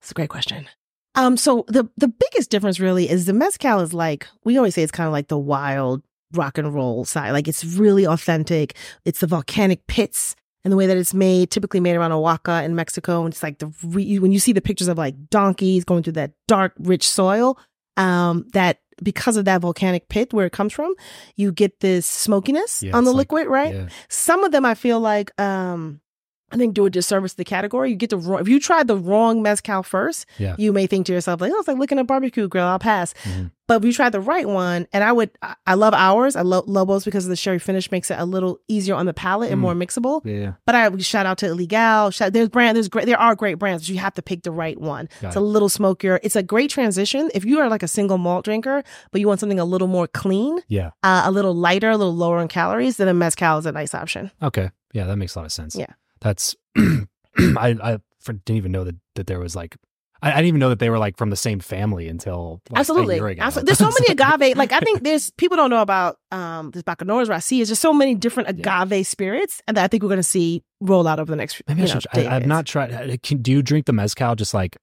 It's a great question. Um, so the the biggest difference really is the mezcal is like we always say it's kind of like the wild rock and roll side. Like it's really authentic. It's the volcanic pits and the way that it's made, typically made around Oaxaca in Mexico. And it's like the re- when you see the pictures of like donkeys going through that dark, rich soil, um, that because of that volcanic pit where it comes from, you get this smokiness Yeah, on the it's like- liquid, right? Yeah. Some of them I feel like um I think do a disservice to the category. You get the wrong if you try the wrong mezcal first, Yeah. you may think to yourself, like, oh, it's like looking at a barbecue grill, I'll pass. Mhm. But if you try the right one, and I would I- I love ours. I love Lobos because of the sherry finish makes it a little easier on the palate and Mm. more mixable. Yeah. But I would shout out to Ilegal. Shout, there's brand, there's great, there are great brands, but you have to pick the right one. Got it's it. a little smokier. It's a great transition if you are like a single malt drinker, but you want something a little more clean, Yeah. uh, a little lighter, a little lower in calories. Then a mezcal is a nice option. Okay. Yeah, that makes a lot of sense. Yeah. That's I I didn't even know that that there was like I, I didn't even know that they were like from the same family until like, Absolutely. a year ago. Absolutely. There's so many agave. Like I think there's people don't know about um this Bacanora's Rossi. There's just so many different agave spirits, and that I think we're going to see roll out over the next. Maybe I know, should. I, I've not tried. Can, do you drink the mezcal just like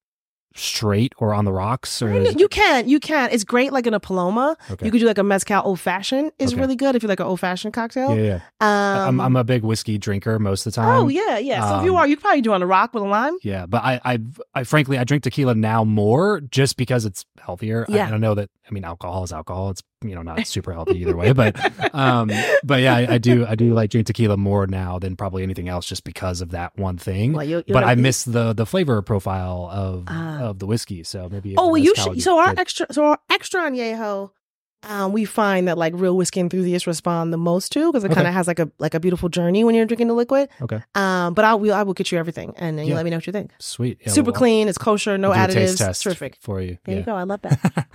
straight or on the rocks or? is- You can, you can. It's great, like in a Paloma. okay. You could do like a mezcal old fashioned. Is Okay. really good if you like an old fashioned cocktail. yeah, yeah. Um, I'm I'm a big whiskey drinker most of the time. oh yeah, yeah. So if you um, are, you could probably do on a rock with a lime. Yeah, but I, I, I frankly, I drink tequila now more just because it's healthier. I- Yeah. I, don't know that. I mean, alcohol is alcohol. It's you know not super healthy either way. But, um, but yeah, I, I do, I do like drink tequila more now than probably anything else, just because of that one thing. Well, you- you but I miss the the flavor profile of Ah. of the whiskey. So maybe. Oh well, you should. So our extra, so our extra añejo, um, we find that like real whiskey enthusiasts respond the most to because it Okay. kind of has like a like a beautiful journey when you're drinking the liquid. Okay. Um, but I will I will get you everything, and then you Yeah. let me know what you think. Sweet, Yeah, Super well, clean, it's kosher, no we'll do a taste additives, test terrific. for you. There yeah. you go. I love that.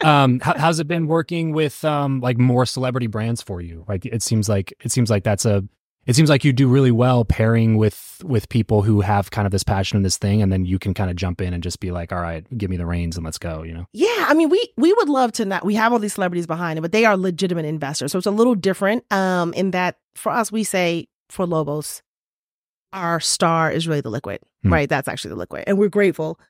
um how, how's it been working with um like more celebrity brands for you like it seems like it seems like that's a it seems like you do really well pairing with with people who have kind of this passion in this thing and then you can kind of jump in and just be like all right give me the reins and let's go you know Yeah, I mean, we we would love to not. We have all these celebrities behind it, but they are legitimate investors, so it's a little different. Um, in that for us, we say for Lobos, our star is really the liquid, Hmm. right? That's actually the liquid, and we're grateful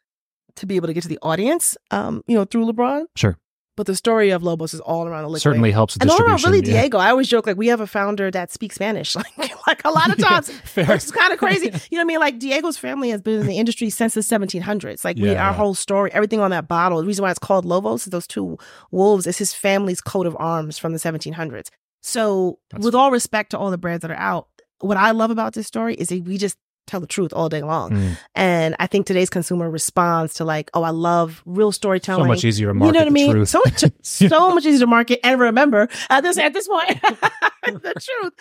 to be able to get to the audience, um, you know, through LeBron. sure But the story of Lobos is all around the liquid. certainly helps with and all around really yeah. Diego. I always joke like we have a founder that speaks Spanish, like like a lot of times. fair It's kind of crazy. You know what I mean? Like Diego's family has been in the industry since the 1700s. Like we, Yeah, our yeah. whole story, everything on that bottle. The reason why it's called Lobos, is those two wolves, is his family's coat of arms from the 1700s. So, That's- with all respect to all the brands that are out, what I love about this story is that we just tell the truth all day long. Mm. And I think today's consumer responds to like, oh, I love real storytelling. so much easier to You market know what I mean? truth So much, so much easier to market and remember at this at this point the truth.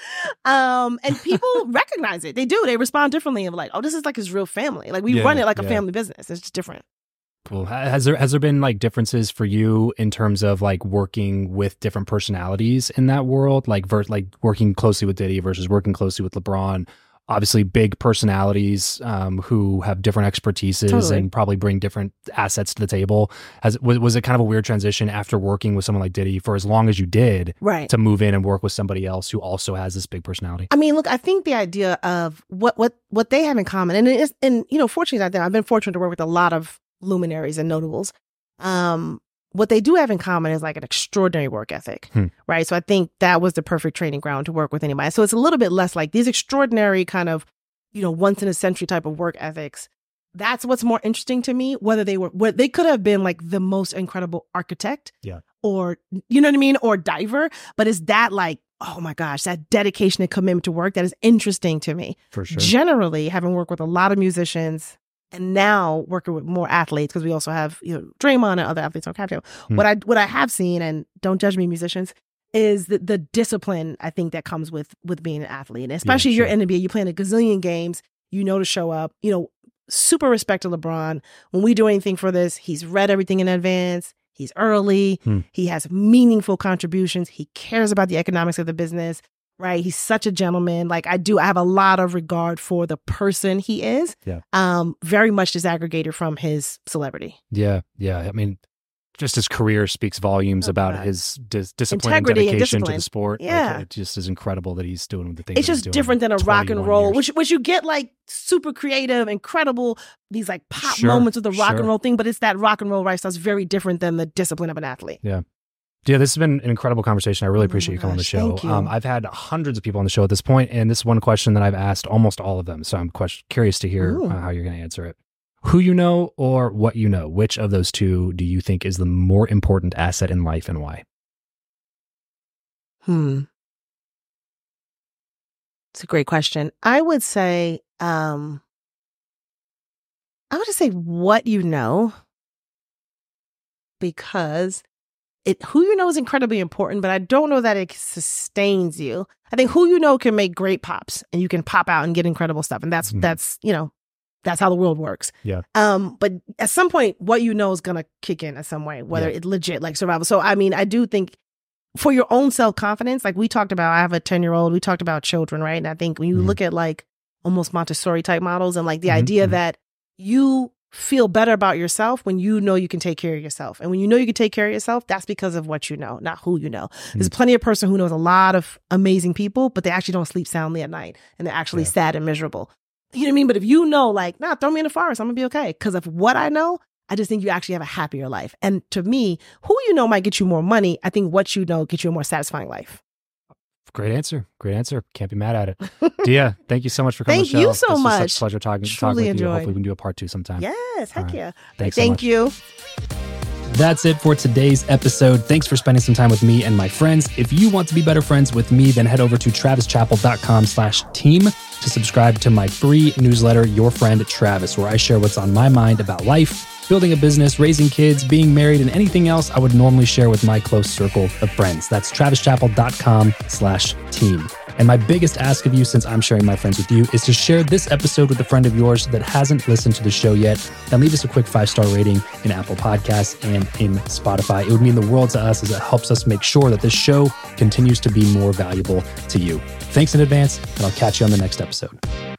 Um, and people recognize it. They do. They respond differently. Of like, oh, this is like his real family. Like we Yeah, run it like a family business. It's just different. Cool. Has there has there been like differences for you in terms of like working with different personalities in that world, like ver- like working closely with Diddy versus working closely with LeBron? Obviously big personalities um, who have different expertises Totally. and probably bring different assets to the table. Has was, was it kind of a weird transition after working with someone like Diddy for as long as you did Right. to move in and work with somebody else who also has this big personality? I mean, look, I think the idea of what what what they have in common, and it is, and you know, fortunately, I think I've been fortunate to work with a lot of luminaries and notables. Um, what they do have in common is like an extraordinary work ethic, Hmm. right? So I think that was the perfect training ground to work with anybody. So it's a little bit less like these extraordinary kind of, you know, once in a century type of work ethics. That's what's more interesting to me. Whether they were, what they could have been like the most incredible architect, Yeah. or you know what I mean, or diver, but is that like, oh my gosh, that dedication and commitment to work that is interesting to me For sure. generally having worked with a lot of musicians and now working with more athletes because we also have you know Draymond and other athletes on cap table. Hmm. What I what I have seen and don't judge me musicians is the, the discipline I think that comes with with being an athlete. And especially sure. you're in the NBA, you playing a gazillion games, you know to show up. You know, super respect to LeBron. When we do anything for this, he's read everything in advance. He's early. Hmm. He has meaningful contributions. He cares about the economics of the business right? He's such a gentleman. Like I do, I have a lot of regard for the person he is. Yeah. Um, very much disaggregated from his celebrity. Yeah, yeah. I mean, just his career speaks volumes Oh, about God. his dis- discipline Integrity and and dedication to the sport. Like, Yeah. it just is incredible that he's doing the things. It's just different than a rock and roll, years. which which you get like super creative, incredible, these like pop Sure, moments of the rock sure. and roll thing, but it's that rock and roll lifestyle that's very different than the discipline of an athlete. Yeah, this has been an incredible conversation. I really Oh appreciate you coming on the show. Um, I've had hundreds of people on the show at this point, and this is one question that I've asked almost all of them. So I'm question- curious to hear uh, how you're going to answer it. Who you know or what you know? Which of those two do you think is the more important asset in life, and why? Hmm. It's a great question. I would say, um, I would just say what you know, because it who you know is incredibly important, but I don't know that it sustains you. I think who you know can make great pops, and you can pop out and get incredible stuff, and that's Mhm. that's you know that's how the world works. Yeah. Um, but at some point, what you know is gonna kick in in some way, whether Yeah. it legit like survival. So I mean, I do think for your own self confidence, like we talked about, I have a 10 year old, we talked about children, right? And I think when you Mhm. look at like almost Montessori type models and like the Mhm, idea mhm. that you feel better about yourself when you know you can take care of yourself. And when you know you can take care of yourself, that's because of what you know, not who you know. There's mm. plenty of person who knows a lot of amazing people, but they actually don't sleep soundly at night and they're actually Yeah. sad and miserable. You know what I mean? But if you know, like, nah, throw me in the forest, I'm gonna be okay. Because of what I know, I just think you actually have a happier life. And to me, who you know might get you more money. I think what you know gets you a more satisfying life. Great answer. Great answer. Can't be mad at it. Dia, thank you so much for coming. Thank on the show. you so This was such much. a pleasure talking, Truly talking with you. enjoyed. Hopefully, we can do a part two sometime. Yes, heck All right. yeah. Thanks so Thank much. you. That's it for today's episode. Thanks for spending some time with me and my friends. If you want to be better friends with me, then head over to travischappell.com slash team to subscribe to my free newsletter, Your Friend Travis, where I share what's on my mind about life, building a business, raising kids, being married, and anything else I would normally share with my close circle of friends. That's travischappell.com slash team. And my biggest ask of you, since I'm sharing my friends with you, is to share this episode with a friend of yours that hasn't listened to the show yet. And leave us a quick five star rating in Apple Podcasts and in Spotify. It would mean the world to us as it helps us make sure that this show continues to be more valuable to you. Thanks in advance, and I'll catch you on the next episode.